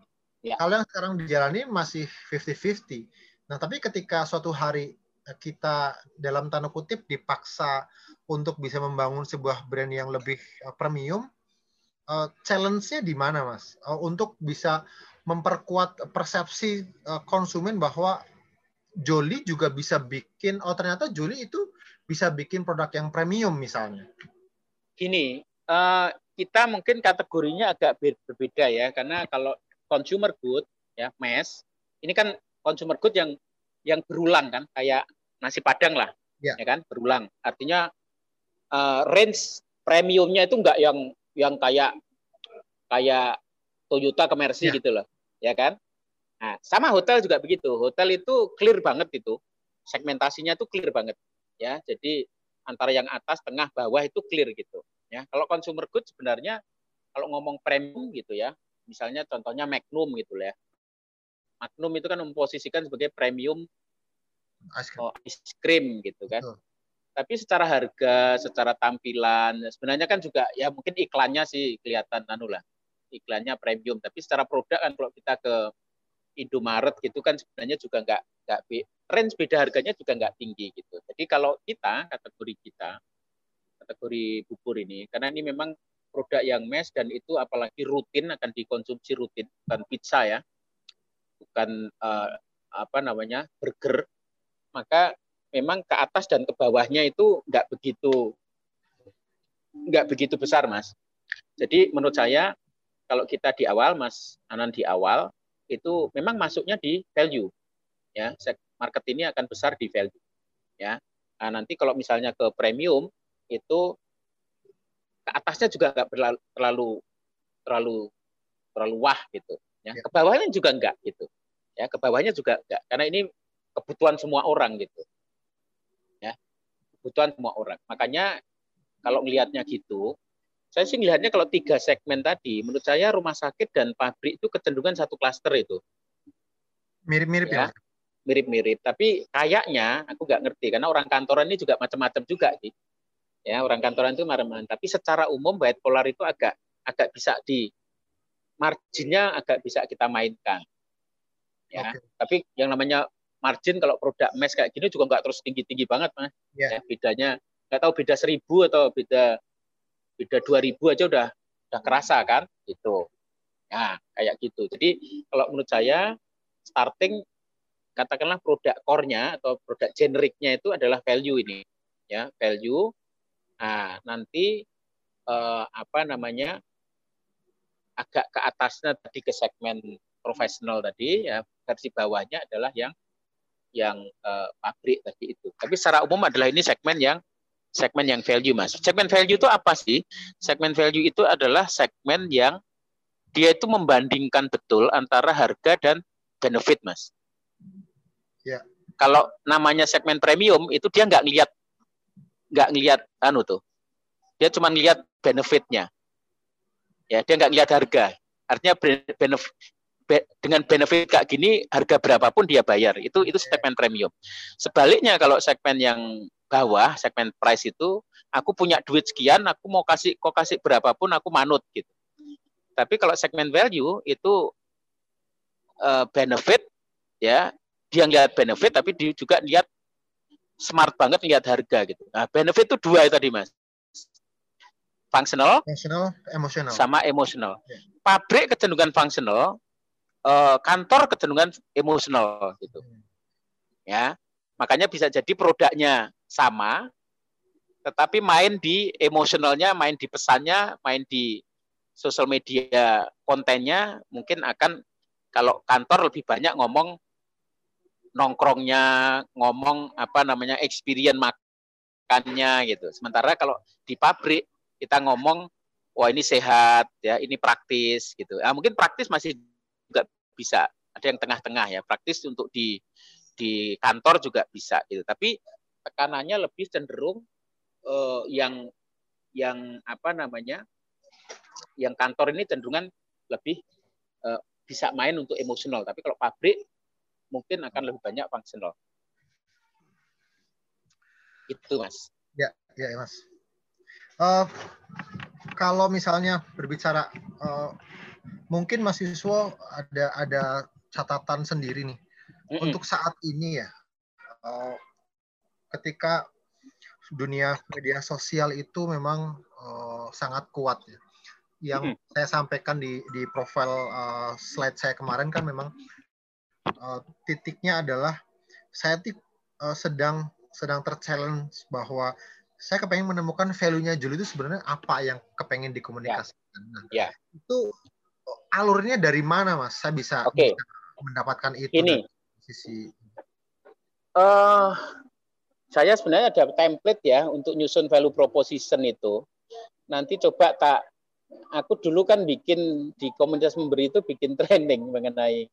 Ya. Ya. Kalau yang sekarang dijalani masih 50-50. Nah, tapi ketika suatu hari eh, kita dalam tanda kutip dipaksa untuk bisa membangun sebuah brand yang lebih eh, premium, uh, challenge-nya di mana, Mas? Uh, untuk bisa memperkuat persepsi uh, konsumen bahwa Joli juga bisa bikin, oh ternyata Joli itu bisa bikin produk yang premium misalnya. Gini, uh, kita mungkin kategorinya agak berbeda ya karena kalau consumer good ya mass ini kan consumer good yang yang berulang kan kayak nasi padang lah ya, ya kan berulang artinya uh, range premiumnya itu enggak yang yang kayak kayak Toyota ke Mercy ya. gitu loh ya kan nah sama hotel juga begitu hotel itu clear banget itu segmentasinya itu clear banget ya jadi antara yang atas tengah bawah itu clear gitu Ya, kalau consumer good sebenarnya kalau ngomong premium gitu ya, misalnya contohnya Magnum gitu ya. Magnum itu kan memposisikan sebagai premium ice cream, oh, ice cream gitu kan. Betul. Tapi secara harga, secara tampilan, sebenarnya kan juga ya mungkin iklannya sih kelihatan anu lah. Iklannya premium, tapi secara produk kan kalau kita ke Indomaret gitu kan sebenarnya juga nggak nggak range beda harganya juga nggak tinggi gitu. Jadi kalau kita kategori kita kategori bubur ini karena ini memang produk yang mes dan itu apalagi rutin akan dikonsumsi rutin bukan pizza ya bukan uh, apa namanya burger maka memang ke atas dan ke bawahnya itu nggak begitu nggak begitu besar mas jadi menurut saya kalau kita di awal mas Anan di awal itu memang masuknya di value ya. Market ini akan besar di value ya. Nah, nanti kalau misalnya ke premium itu ke atasnya juga nggak terlalu terlalu terlalu wah gitu ya, ya. ke bawahnya juga enggak gitu ya. Ke bawahnya juga enggak karena ini kebutuhan semua orang gitu ya. Kebutuhan semua orang. Makanya kalau melihatnya gitu saya sih melihatnya kalau tiga segmen tadi menurut saya rumah sakit dan pabrik itu kecenderungan satu klaster itu mirip-mirip ya, ya mirip-mirip tapi kayaknya aku nggak ngerti karena orang kantoran ini juga macam-macam juga gitu ya orang kantoran itu marah-marah tapi secara umum bipolar itu agak agak bisa di marginnya agak bisa kita mainkan. Ya, okay. tapi yang namanya margin kalau produk mes kayak gini juga nggak terus tinggi tinggi banget mas. Yeah. Ya, bedanya nggak tahu beda seribu atau beda beda dua ribu aja udah udah kerasa kan gitu. Ya kayak gitu. Jadi kalau menurut saya starting katakanlah produk core-nya atau produk generiknya itu adalah value ini ya value nah nanti eh, apa namanya agak ke atasnya tadi ke segmen profesional tadi ya versi bawahnya adalah yang yang eh, pabrik tadi itu tapi secara umum adalah ini segmen yang segmen yang value mas segmen value itu apa sih segmen value itu adalah segmen yang dia itu membandingkan betul antara harga dan benefit mas Ya. Kalau namanya segmen premium itu dia nggak ngelihat nggak ngelihat anu tuh. Dia cuma ngelihat benefitnya. Ya, dia nggak ngelihat harga. Artinya benefit dengan benefit kayak gini harga berapapun dia bayar. Itu itu segmen premium. Sebaliknya kalau segmen yang bawah, segmen price itu aku punya duit sekian, aku mau kasih kok kasih berapapun aku manut gitu. Tapi kalau segmen value itu uh, benefit ya dia lihat benefit tapi dia juga lihat smart banget lihat harga gitu. Nah, benefit itu dua itu tadi Mas. Functional, functional, emosional. Sama emosional. Yeah. Pabrik kecenderungan functional, eh, kantor kecenderungan emosional gitu. Hmm. Ya. Makanya bisa jadi produknya sama tetapi main di emosionalnya, main di pesannya, main di sosial media kontennya mungkin akan kalau kantor lebih banyak ngomong nongkrongnya, ngomong apa namanya experience makannya gitu. Sementara kalau di pabrik kita ngomong wah ini sehat ya, ini praktis gitu. Nah, mungkin praktis masih juga bisa. Ada yang tengah-tengah ya, praktis untuk di di kantor juga bisa gitu. Tapi tekanannya lebih cenderung uh, yang yang apa namanya? yang kantor ini cenderungan lebih uh, bisa main untuk emosional. Tapi kalau pabrik mungkin akan lebih banyak functional. Itu mas. Ya, ya mas. Uh, kalau misalnya berbicara, uh, mungkin mahasiswa ada ada catatan sendiri nih mm -mm. untuk saat ini ya. Uh, ketika dunia media sosial itu memang uh, sangat kuat ya. Yang mm -hmm. saya sampaikan di di profil uh, slide saya kemarin kan memang uh, titiknya adalah saya uh, sedang sedang terchallenge bahwa saya kepengen menemukan value-nya Juli itu sebenarnya apa yang kepengen dikomunikasikan. Ya. Nah, ya. Itu alurnya dari mana, Mas? Saya bisa, okay. bisa mendapatkan itu Ini. sisi. Uh, saya sebenarnya ada template ya untuk nyusun value proposition itu. Nanti coba tak, aku dulu kan bikin di komunitas memberi itu bikin training mengenai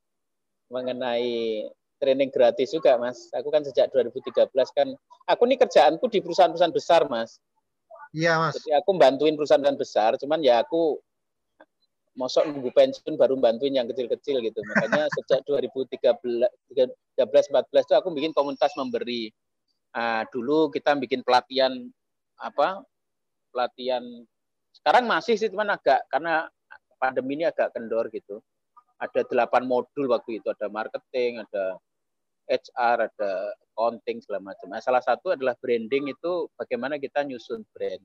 mengenai training gratis juga, Mas. Aku kan sejak 2013 kan, aku ini kerjaanku di perusahaan-perusahaan besar, Mas. Iya, Mas. Jadi aku bantuin perusahaan-perusahaan besar, cuman ya aku mosok nunggu pensiun baru bantuin yang kecil-kecil gitu. Makanya sejak 2013 13 14 itu aku bikin komunitas memberi. Uh, dulu kita bikin pelatihan apa? Pelatihan sekarang masih sih cuman agak karena pandemi ini agak kendor gitu. Ada delapan modul waktu itu ada marketing ada HR ada accounting segala macam. Nah, salah satu adalah branding itu bagaimana kita nyusun brand.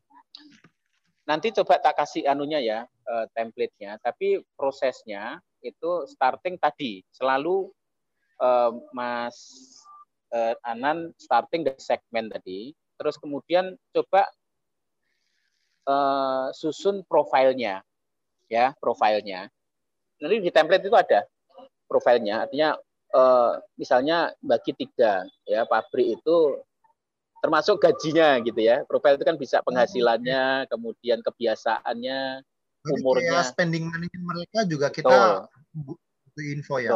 Nanti coba tak kasih anunya ya uh, template-nya tapi prosesnya itu starting tadi. Selalu uh, Mas uh, Anan starting dari segmen tadi. Terus kemudian coba uh, susun profilnya ya profilnya. Nanti di template itu ada profilnya. Artinya eh, misalnya bagi tiga ya pabrik itu termasuk gajinya gitu ya. Profil itu kan bisa penghasilannya kemudian kebiasaannya umurnya. ya, spending money mereka juga kita butuh info ya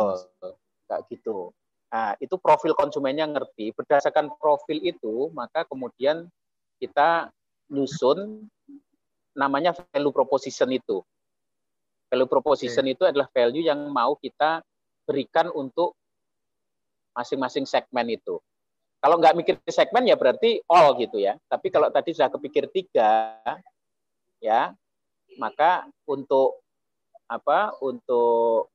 kayak gitu nah itu profil konsumennya ngerti berdasarkan profil itu maka kemudian kita nyusun namanya value proposition itu Value proposition okay. itu adalah value yang mau kita berikan untuk masing-masing segmen itu. Kalau nggak mikir segmen ya berarti all gitu ya. Tapi kalau tadi sudah kepikir tiga, ya maka untuk apa untuk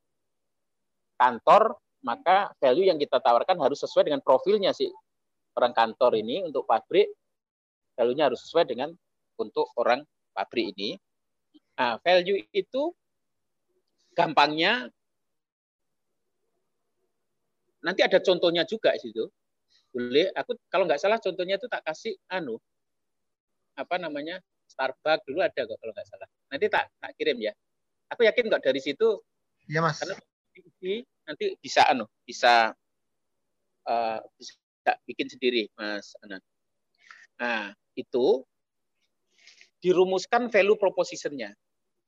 kantor maka value yang kita tawarkan harus sesuai dengan profilnya sih orang kantor ini untuk pabrik value-nya harus sesuai dengan untuk orang pabrik ini. Nah, value itu gampangnya nanti ada contohnya juga di situ. Boleh, aku kalau nggak salah contohnya itu tak kasih anu apa namanya Starbucks dulu ada kok kalau nggak salah. Nanti tak tak kirim ya. Aku yakin kok dari situ. Iya mas. Karena nanti bisa anu bisa uh, bisa bikin sendiri mas Anan. Nah itu dirumuskan value propositionnya.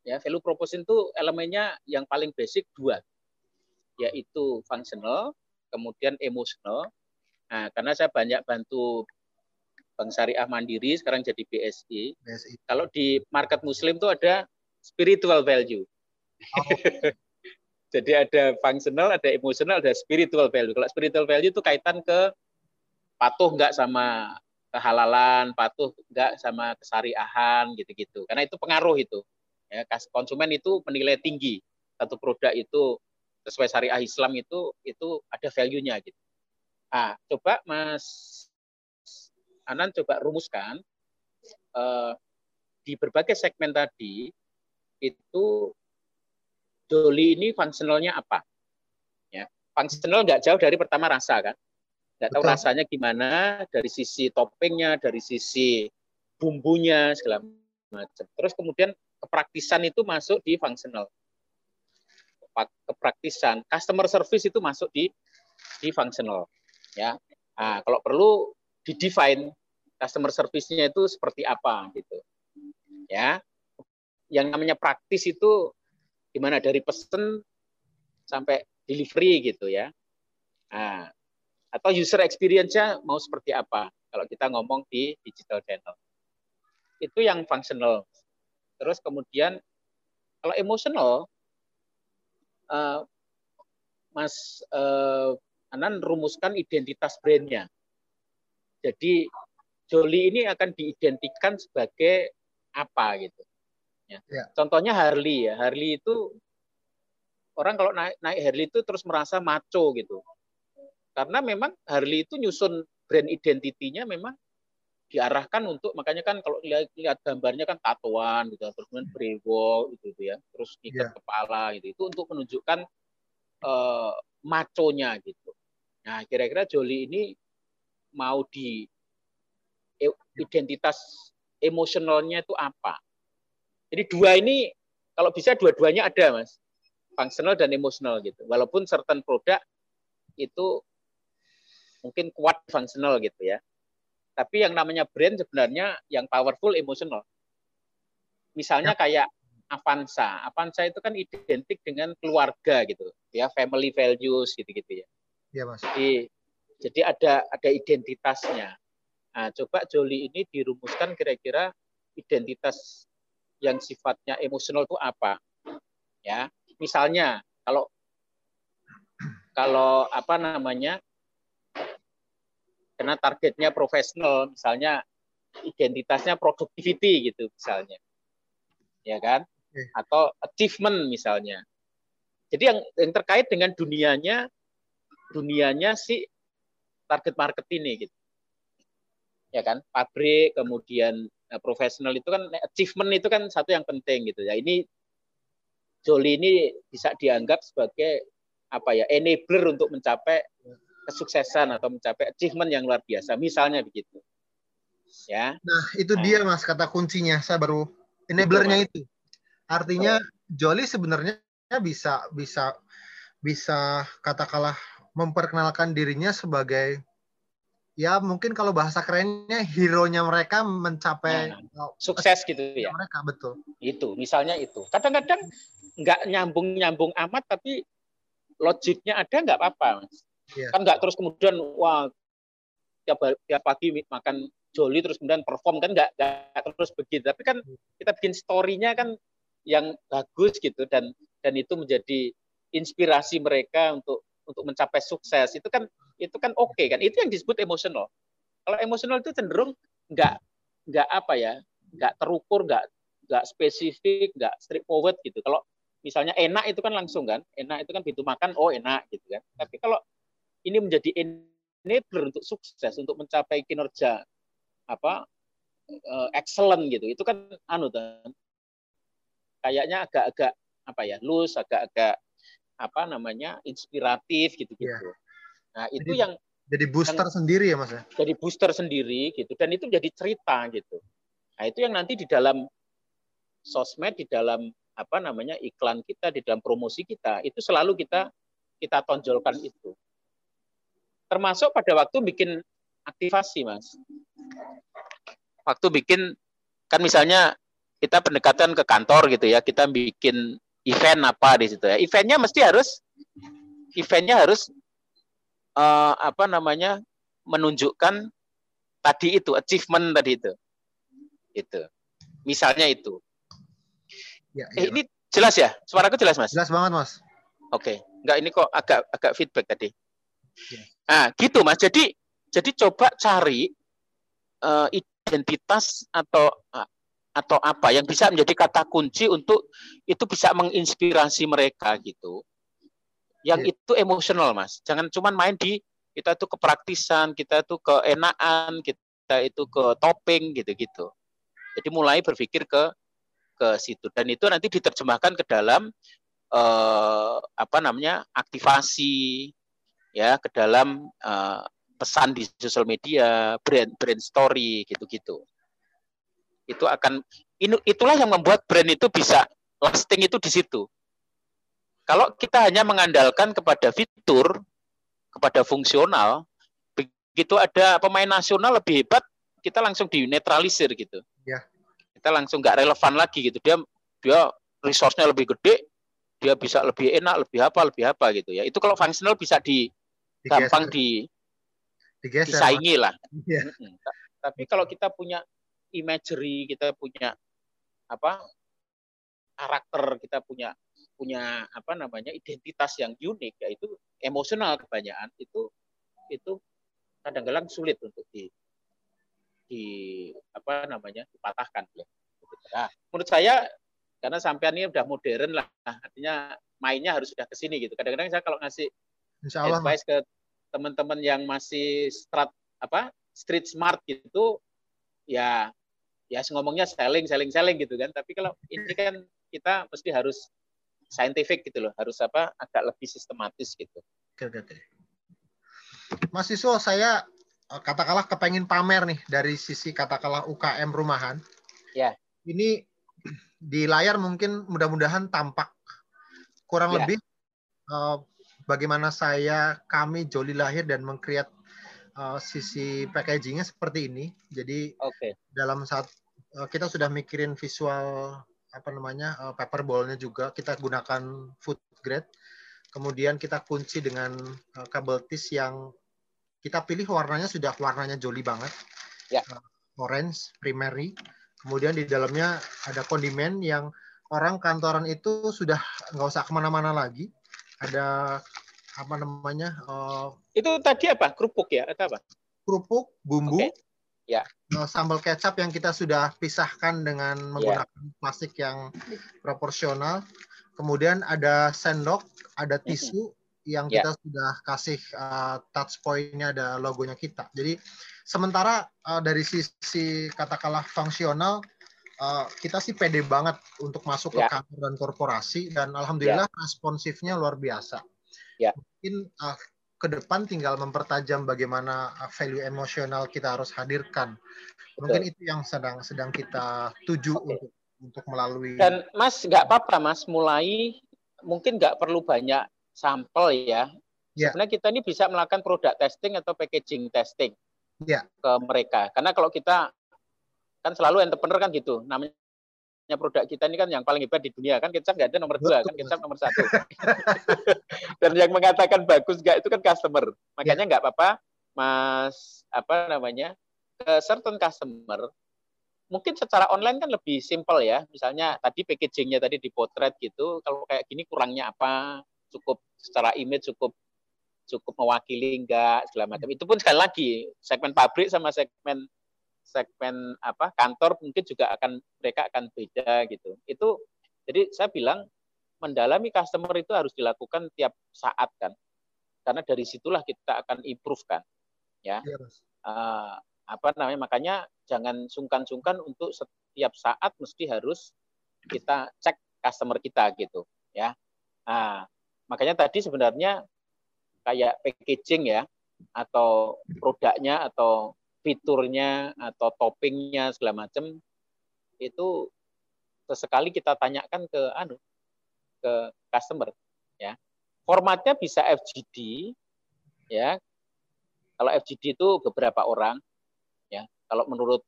Ya, value proposition itu elemennya yang paling basic dua, yaitu functional, kemudian emotional. Nah, karena saya banyak bantu Bank Syariah Mandiri, sekarang jadi BSI. BSI. Kalau di market Muslim itu ada spiritual value. Oh. Jadi ada functional, ada emotional, ada spiritual value. Kalau spiritual value itu kaitan ke patuh nggak sama kehalalan, patuh enggak sama kesariahan gitu-gitu. Karena itu pengaruh itu. Ya, konsumen itu menilai tinggi satu produk itu sesuai syariah Islam itu itu ada value-nya gitu. Ah, coba Mas Anan coba rumuskan eh, di berbagai segmen tadi itu Doli ini fungsionalnya apa? Ya, fungsional nggak jauh dari pertama rasa kan? nggak tahu rasanya gimana dari sisi toppingnya, dari sisi bumbunya segala macam. Terus kemudian kepraktisan itu masuk di functional. Kepraktisan, customer service itu masuk di di functional. Ya, nah, kalau perlu di define customer service-nya itu seperti apa gitu. Ya, yang namanya praktis itu gimana dari pesen sampai delivery gitu ya. Nah, atau user experience-nya mau seperti apa kalau kita ngomong di digital channel. Itu yang functional. Terus kemudian kalau emotional, uh, Mas uh, Anan rumuskan identitas brandnya. Jadi Joli ini akan diidentikan sebagai apa gitu. Ya. ya. Contohnya Harley ya. Harley itu orang kalau naik naik Harley itu terus merasa maco gitu. Karena memang Harley itu nyusun brand identitinya memang diarahkan untuk makanya kan kalau lihat, lihat gambarnya kan tatoan gitu terus kemudian brewok gitu, gitu ya terus ikat yeah. kepala gitu itu untuk menunjukkan uh, maconya gitu nah kira-kira Joli ini mau di identitas emosionalnya itu apa jadi dua ini kalau bisa dua-duanya ada mas functional dan emosional gitu walaupun certain produk itu mungkin kuat fungsional gitu ya. Tapi yang namanya brand sebenarnya yang powerful emosional. Misalnya ya. kayak Avanza. Avanza itu kan identik dengan keluarga gitu, ya family values gitu-gitu ya. Iya mas. Jadi jadi ada ada identitasnya. Nah, coba Joli ini dirumuskan kira-kira identitas yang sifatnya emosional itu apa? Ya, misalnya kalau kalau apa namanya karena targetnya profesional misalnya identitasnya productivity gitu misalnya. Ya kan? Atau achievement misalnya. Jadi yang yang terkait dengan dunianya dunianya si target market ini gitu. Ya kan? Pabrik kemudian nah, profesional itu kan achievement itu kan satu yang penting gitu ya ini Joli ini bisa dianggap sebagai apa ya enabler untuk mencapai kesuksesan atau mencapai achievement yang luar biasa. Misalnya begitu. Ya. Nah, itu nah. dia Mas kata kuncinya. Saya baru enablernya itu. Artinya oh. Jolly sebenarnya bisa bisa bisa katakanlah memperkenalkan dirinya sebagai ya mungkin kalau bahasa kerennya hero-nya mereka mencapai nah, sukses gitu ya. Mereka betul. Itu, misalnya itu. Kadang-kadang nggak nyambung-nyambung amat tapi logiknya ada nggak apa-apa, Mas. Yeah. Kan nggak terus kemudian wah tiap, tiap pagi makan joli terus kemudian perform kan nggak nggak terus begitu. Tapi kan kita bikin story-nya kan yang bagus gitu dan dan itu menjadi inspirasi mereka untuk untuk mencapai sukses itu kan itu kan oke okay, kan itu yang disebut emosional kalau emosional itu cenderung nggak nggak apa ya nggak terukur nggak nggak spesifik nggak straightforward gitu kalau misalnya enak itu kan langsung kan, enak itu kan pintu makan, oh enak gitu kan. Tapi kalau ini menjadi enabler untuk sukses, untuk mencapai kinerja apa uh, excellent gitu, itu kan anu kan, kayaknya agak-agak apa ya, loose, agak-agak apa namanya inspiratif gitu-gitu. Yeah. Nah itu jadi, yang jadi booster yang, sendiri ya mas ya. Jadi booster sendiri gitu, dan itu jadi cerita gitu. Nah itu yang nanti di dalam sosmed, di dalam apa namanya iklan kita di dalam promosi kita itu selalu kita kita tonjolkan itu termasuk pada waktu bikin aktivasi mas waktu bikin kan misalnya kita pendekatan ke kantor gitu ya kita bikin event apa di situ ya eventnya mesti harus eventnya harus uh, apa namanya menunjukkan tadi itu achievement tadi itu itu misalnya itu Ya, eh, iya. ini jelas ya? Suaraku jelas, Mas? Jelas banget, Mas. Oke. Okay. Enggak, ini kok agak agak feedback tadi. Ya. Nah, gitu, Mas. Jadi jadi coba cari uh, identitas atau uh, atau apa yang bisa menjadi kata kunci untuk itu bisa menginspirasi mereka gitu. Yang ya. itu emosional, Mas. Jangan cuma main di kita itu kepraktisan, kita itu keenaan, kita itu ke topping gitu-gitu. Jadi mulai berpikir ke ke situ dan itu nanti diterjemahkan ke dalam eh, apa namanya aktivasi ya ke dalam eh, pesan di sosial media brand brand story gitu-gitu itu akan itulah yang membuat brand itu bisa lasting itu di situ kalau kita hanya mengandalkan kepada fitur kepada fungsional begitu ada pemain nasional lebih hebat kita langsung dinetralisir gitu. Ya. Kita langsung nggak relevan lagi gitu. Dia dia resource-nya lebih gede dia bisa lebih enak lebih apa lebih apa gitu ya. Itu kalau fungsional bisa di Digeser. gampang di Digeser, disaingi lah. Yeah. tapi kalau kita punya imagery kita punya apa karakter kita punya punya apa namanya identitas yang unik yaitu emosional kebanyakan itu itu kadang-kadang sulit untuk di di apa namanya dipatahkan ya. Nah, menurut saya karena sampean ini udah modern lah, artinya mainnya harus sudah ke sini gitu. Kadang-kadang saya kalau ngasih Allah, advice ke teman-teman yang masih strat apa street smart gitu, ya ya ngomongnya selling, selling, selling gitu kan. Tapi kalau ini kan kita mesti harus scientific gitu loh, harus apa agak lebih sistematis gitu. Oke, oke, oke. Mas Iso, saya Eh, katakanlah kepengen pamer nih dari sisi katakanlah UKM rumahan. Ya. Ini di layar mungkin mudah-mudahan tampak kurang ya. lebih uh, bagaimana saya kami Joli lahir dan mengkreat uh, sisi packagingnya seperti ini. Jadi okay. dalam saat uh, kita sudah mikirin visual apa namanya uh, paper ballnya juga kita gunakan food grade. Kemudian kita kunci dengan uh, kabel tis yang kita pilih warnanya sudah warnanya joli banget. Ya. Uh, orange primary. Kemudian di dalamnya ada kondimen yang orang kantoran itu sudah nggak usah ke mana-mana lagi. Ada apa namanya? Uh, itu tadi apa? Kerupuk ya atau apa? Kerupuk, bumbu. Okay. Ya. Uh, sambal kecap yang kita sudah pisahkan dengan ya. menggunakan yeah. plastik yang proporsional. Kemudian ada sendok, ada tisu, yang yeah. kita sudah kasih uh, touch point-nya ada logonya kita. Jadi sementara uh, dari sisi katakanlah fungsional uh, kita sih pede banget untuk masuk yeah. ke ya. kantor dan korporasi dan alhamdulillah yeah. responsifnya luar biasa. Yeah. Mungkin uh, ke depan tinggal mempertajam bagaimana value emosional kita harus hadirkan. Mungkin Betul. itu yang sedang sedang kita tuju okay. untuk untuk melalui. Dan Mas nggak apa-apa Mas mulai mungkin nggak perlu banyak sampel ya. Yeah. Sebenarnya kita ini bisa melakukan produk testing atau packaging testing yeah. ke mereka. Karena kalau kita kan selalu entrepreneur kan gitu, namanya produk kita ini kan yang paling hebat di dunia kan kita nggak ada nomor dua kan kita nomor satu dan yang mengatakan bagus nggak itu kan customer makanya ya. nggak apa-apa mas apa namanya ke certain customer mungkin secara online kan lebih simpel ya misalnya tadi packagingnya tadi di potret gitu kalau kayak gini kurangnya apa cukup secara image cukup cukup mewakili enggak segala macam. Itu pun sekali lagi segmen pabrik sama segmen segmen apa kantor mungkin juga akan mereka akan beda gitu. Itu jadi saya bilang mendalami customer itu harus dilakukan tiap saat kan. Karena dari situlah kita akan improve kan ya, ya uh, apa namanya makanya jangan sungkan-sungkan untuk setiap saat mesti harus kita cek customer kita gitu ya. Nah, makanya tadi sebenarnya kayak packaging ya atau produknya atau fiturnya atau toppingnya segala macam itu sesekali kita tanyakan ke anu ke customer ya. Formatnya bisa FGD ya. Kalau FGD itu beberapa orang ya. Kalau menurut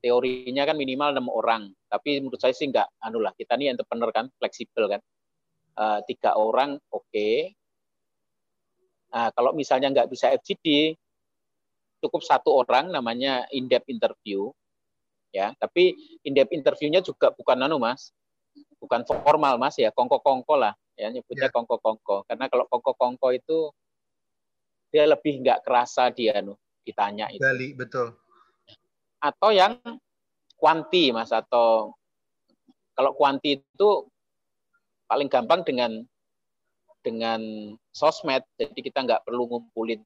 teorinya kan minimal enam orang tapi menurut saya sih enggak anu lah kita ini entrepreneur kan fleksibel kan. Uh, tiga orang oke. Okay. nah, kalau misalnya nggak bisa FGD cukup satu orang namanya in-depth interview ya. Tapi in-depth interviewnya juga bukan anu mas bukan formal mas ya kongko-kongko lah ya nyebutnya ya. kongko-kongko. Karena kalau kongko-kongko itu dia lebih nggak kerasa dia anu ditanya itu. Gali, betul. Atau yang kuanti mas atau kalau kuanti itu paling gampang dengan dengan sosmed jadi kita nggak perlu ngumpulin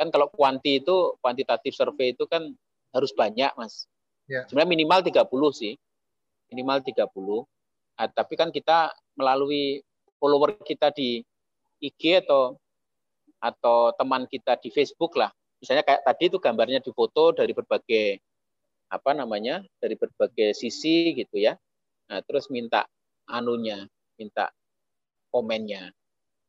kan kalau kuanti itu kuantitatif survei itu kan harus banyak mas. Ya. sebenarnya minimal 30 sih. Minimal 30 nah, tapi kan kita melalui follower kita di IG atau atau teman kita di Facebook lah. Misalnya kayak tadi itu gambarnya di foto dari berbagai apa namanya dari berbagai sisi gitu ya. Nah, terus minta anunya minta komennya.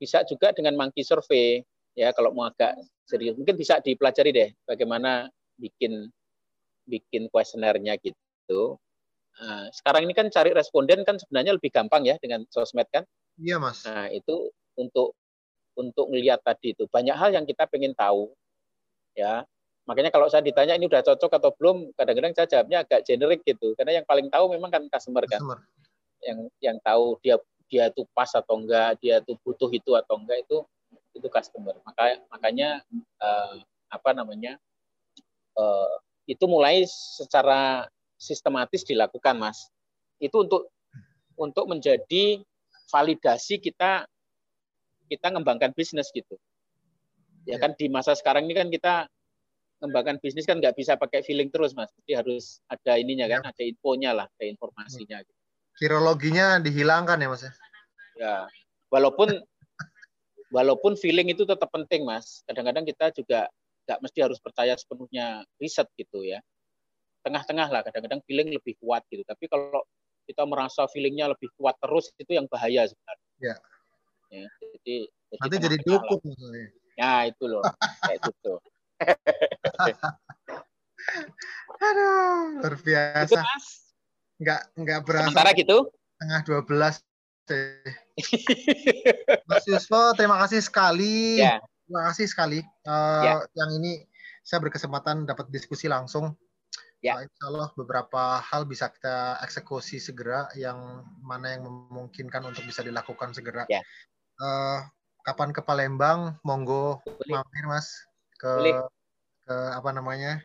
Bisa juga dengan monkey survey ya kalau mau agak serius mungkin bisa dipelajari deh bagaimana bikin bikin kuesionernya gitu. Nah, sekarang ini kan cari responden kan sebenarnya lebih gampang ya dengan sosmed kan? Iya mas. Nah itu untuk untuk melihat tadi itu banyak hal yang kita pengen tahu ya. Makanya kalau saya ditanya ini udah cocok atau belum kadang-kadang saya jawabnya agak generik gitu. Karena yang paling tahu memang kan customer kan. Customer. yang yang tahu dia dia itu pas atau enggak dia itu butuh itu atau enggak itu itu customer. Maka makanya uh, apa namanya uh, itu mulai secara sistematis dilakukan, Mas. Itu untuk untuk menjadi validasi kita kita ngembangkan bisnis gitu. Ya, ya kan di masa sekarang ini kan kita ngembangkan bisnis kan nggak bisa pakai feeling terus mas, jadi harus ada ininya kan, ya. ada infonya lah, ada informasinya. Gitu. Virologinya dihilangkan ya mas ya? Ya, walaupun walaupun feeling itu tetap penting mas. Kadang-kadang kita juga nggak mesti harus percaya sepenuhnya riset gitu ya. Tengah-tengah lah kadang-kadang feeling lebih kuat gitu. Tapi kalau kita merasa feelingnya lebih kuat terus itu yang bahaya sebenarnya. Ya. Ya, jadi, jadi nanti jadi dukung ya itu loh. Kayak tuh gitu. Aduh, luar. Nggak, nggak berasa. Sementara gitu? Tengah 12 Mas Yuswo, terima kasih sekali. Yeah. Terima kasih sekali. Uh, yeah. Yang ini saya berkesempatan dapat diskusi langsung. Yeah. Uh, insya Allah beberapa hal bisa kita eksekusi segera yang mana yang memungkinkan untuk bisa dilakukan segera. Yeah. Uh, kapan ke Palembang, monggo Boleh. mampir mas ke ke apa namanya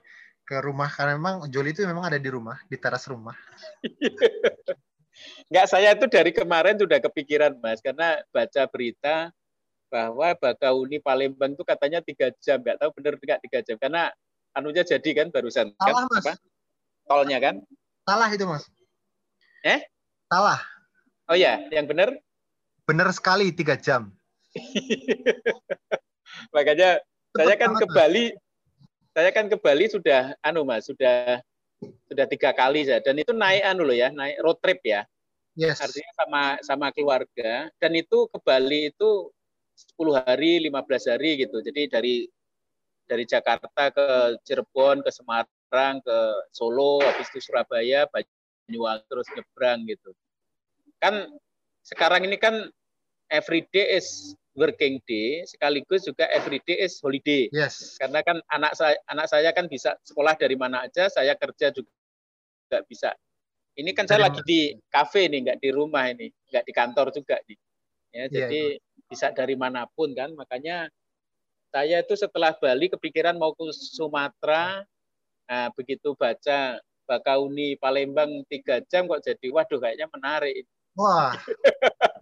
ke rumah karena memang Joli itu memang ada di rumah di teras rumah. Enggak, saya itu dari kemarin sudah kepikiran, Mas, karena baca berita bahwa Bakauni Palembang itu katanya tiga jam, nggak tahu benar nggak tiga jam, karena anunya jadi kan barusan kan? Salah, kan, Mas. Apa? Tolnya kan? Salah itu, Mas. Eh? Salah. Oh ya, yang benar? Benar sekali tiga jam. Makanya Cepet saya kan ke Bali, saya kan ke Bali sudah, anu mas, sudah sudah tiga kali ya, dan itu naik anu loh ya, naik road trip ya. Yes. Artinya sama sama keluarga dan itu ke Bali itu 10 hari, 15 hari gitu. Jadi dari dari Jakarta ke Cirebon, ke Semarang, ke Solo, habis itu Surabaya, Banyuwangi terus nyebrang gitu. Kan sekarang ini kan every day is working day sekaligus juga every day is holiday. Yes. Karena kan anak saya anak saya kan bisa sekolah dari mana aja, saya kerja juga bisa ini kan saya lagi di kafe nih, nggak di rumah ini, nggak di kantor juga nih. Ya, yeah, jadi yeah. bisa dari mana pun kan. Makanya saya itu setelah Bali kepikiran mau ke Sumatera. Nah, begitu baca Bakauni Palembang tiga jam kok jadi waduh kayaknya menarik. Wah,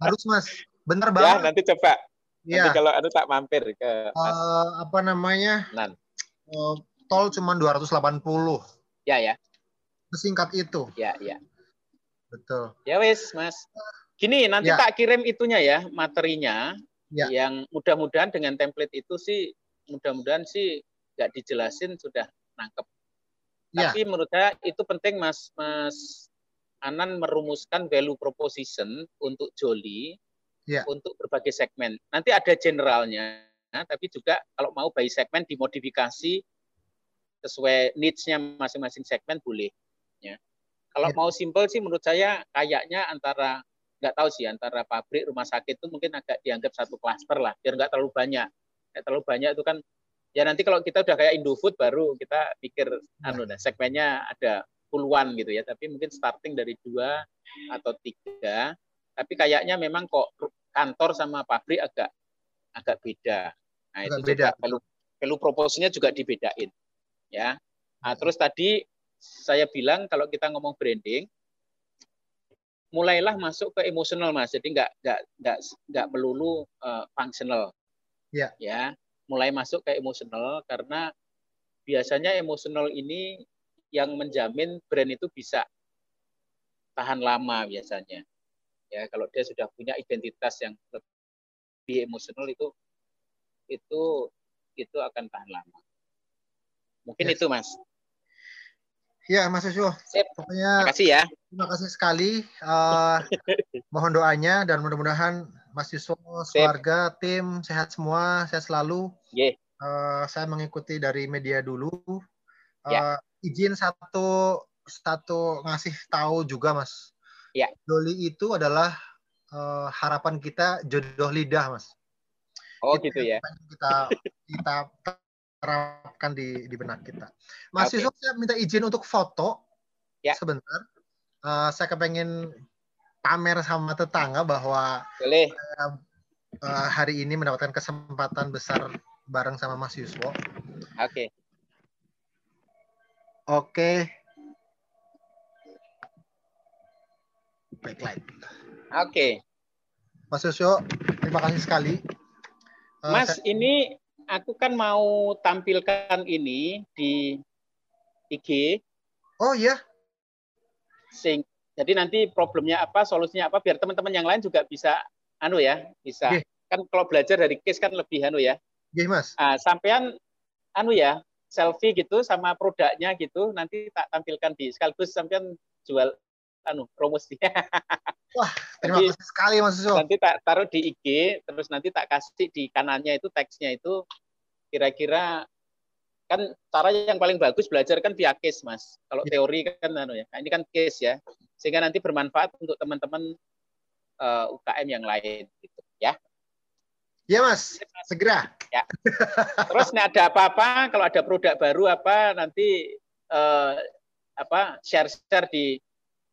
harus Mas. Bener Ya, banget. nanti coba. Nanti kalau anu tak mampir ke Eh, apa namanya? Nan. Eh, tol cuma 280. Ya, ya. Sesingkat itu. Ya, ya. Betul. Ya wes, Mas. Gini, nanti Ya. tak kirim itunya ya, materinya. Ya. Yang mudah-mudahan dengan template itu sih, mudah-mudahan sih nggak dijelasin sudah nangkep. Ya. Tapi menurut saya itu penting, Mas. Mas Anan merumuskan value proposition untuk Joli Ya. untuk berbagai segmen. Nanti ada generalnya, tapi juga kalau mau by segmen dimodifikasi sesuai needs-nya masing-masing segmen boleh. Ya. Kalau Ya. mau simple sih menurut saya kayaknya antara nggak tahu sih antara pabrik rumah sakit itu mungkin agak dianggap satu klaster lah biar nggak terlalu banyak. Nggak terlalu banyak itu kan ya nanti kalau kita udah kayak Indofood baru kita pikir anu dah segmennya ada puluhan gitu ya tapi mungkin starting dari dua atau tiga tapi kayaknya memang kok kantor sama pabrik agak agak beda. Nah, Agak itu beda. juga perlu perlu proporsinya juga dibedain. Ya. Nah, terus tadi saya bilang kalau kita ngomong branding mulailah masuk ke emosional Mas. Jadi nggak nggak nggak nggak melulu uh, functional. Ya. Ya. Mulai masuk ke emosional karena biasanya emosional ini yang menjamin brand itu bisa tahan lama biasanya. Ya, kalau dia sudah punya identitas yang lebih emosional itu itu itu akan tahan lama. Mungkin Yes. itu, Mas. Ya, Mas Yusuf. Pokoknya Makasih ya. terima kasih sekali. Eh, mohon doanya dan mudah-mudahan Mas Yusuf, keluarga, tim sehat semua, sehat selalu. Ye. Eh, saya mengikuti dari media dulu. Eh, Ya. Izin satu satu ngasih tahu juga, Mas. Ya. Doli itu adalah eh, harapan kita jodoh lidah, Mas. Oh, Itu gitu ya. kita kita terapkan di di benak kita. Mas Oke. Yusuf, saya minta izin untuk foto Ya. sebentar. Eh, saya kepengen pamer sama tetangga bahwa Boleh. eh, hari ini mendapatkan kesempatan besar bareng sama Mas Yuswo. Oke. Oke. Backlight. Oke. Mas Yuswo, terima kasih sekali. Eh, Mas, saya- ini aku kan mau tampilkan ini di IG oh iya, sing jadi nanti problemnya apa, solusinya apa biar teman-teman yang lain juga bisa anu ya, bisa. Oke. Kan kalau belajar dari case kan lebih anu ya. iya Mas. Ah, sampean anu ya, selfie gitu sama produknya gitu nanti tak tampilkan di sekaligus sampean jual anu promosi. Terima Nanti- kasih sekali Mas Yuswo. nanti tak taruh di IG terus nanti tak kasih di kanannya itu teksnya itu kira-kira kan cara yang paling bagus belajar kan via case mas kalau Ya. teori kan anu ya Nah, ini kan case ya sehingga nanti bermanfaat untuk teman-teman eh, UKM yang lain gitu ya Iya Mas, segera. terus nih ada apa-apa kalau ada produk baru apa nanti eh, apa share-share di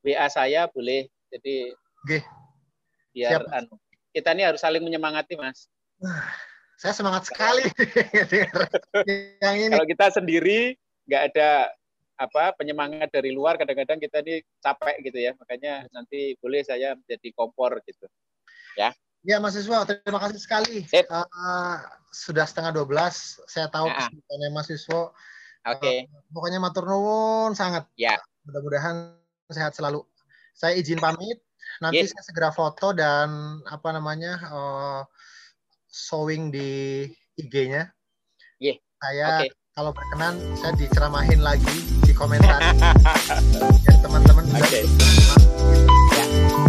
WA saya boleh jadi Oke. biar Siap. anu kita ini harus saling menyemangati mas Saya semangat sekali yang ini. kalau kita sendiri nggak ada apa penyemangat dari luar kadang-kadang kita ini capek gitu ya makanya nanti boleh saya menjadi kompor gitu Ya Mas Yuswo, terima kasih sekali. Sip. Eh, sudah setengah 12, saya tahu Ah. kesibukannya Mas Yuswo. oke Pokoknya matur nuwun sangat. Ya. Mudah-mudahan sehat selalu. Saya izin pamit. Nanti Yes. saya segera foto dan apa namanya eh, showing di IG-nya. Yeah. Saya oke kalau berkenan saya diceramahin lagi di komentar biar teman-teman juga. Oke. Ya.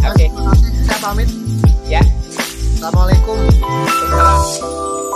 oke. Saya pamit. ya Assalamualaikum. Waalaikumsalam.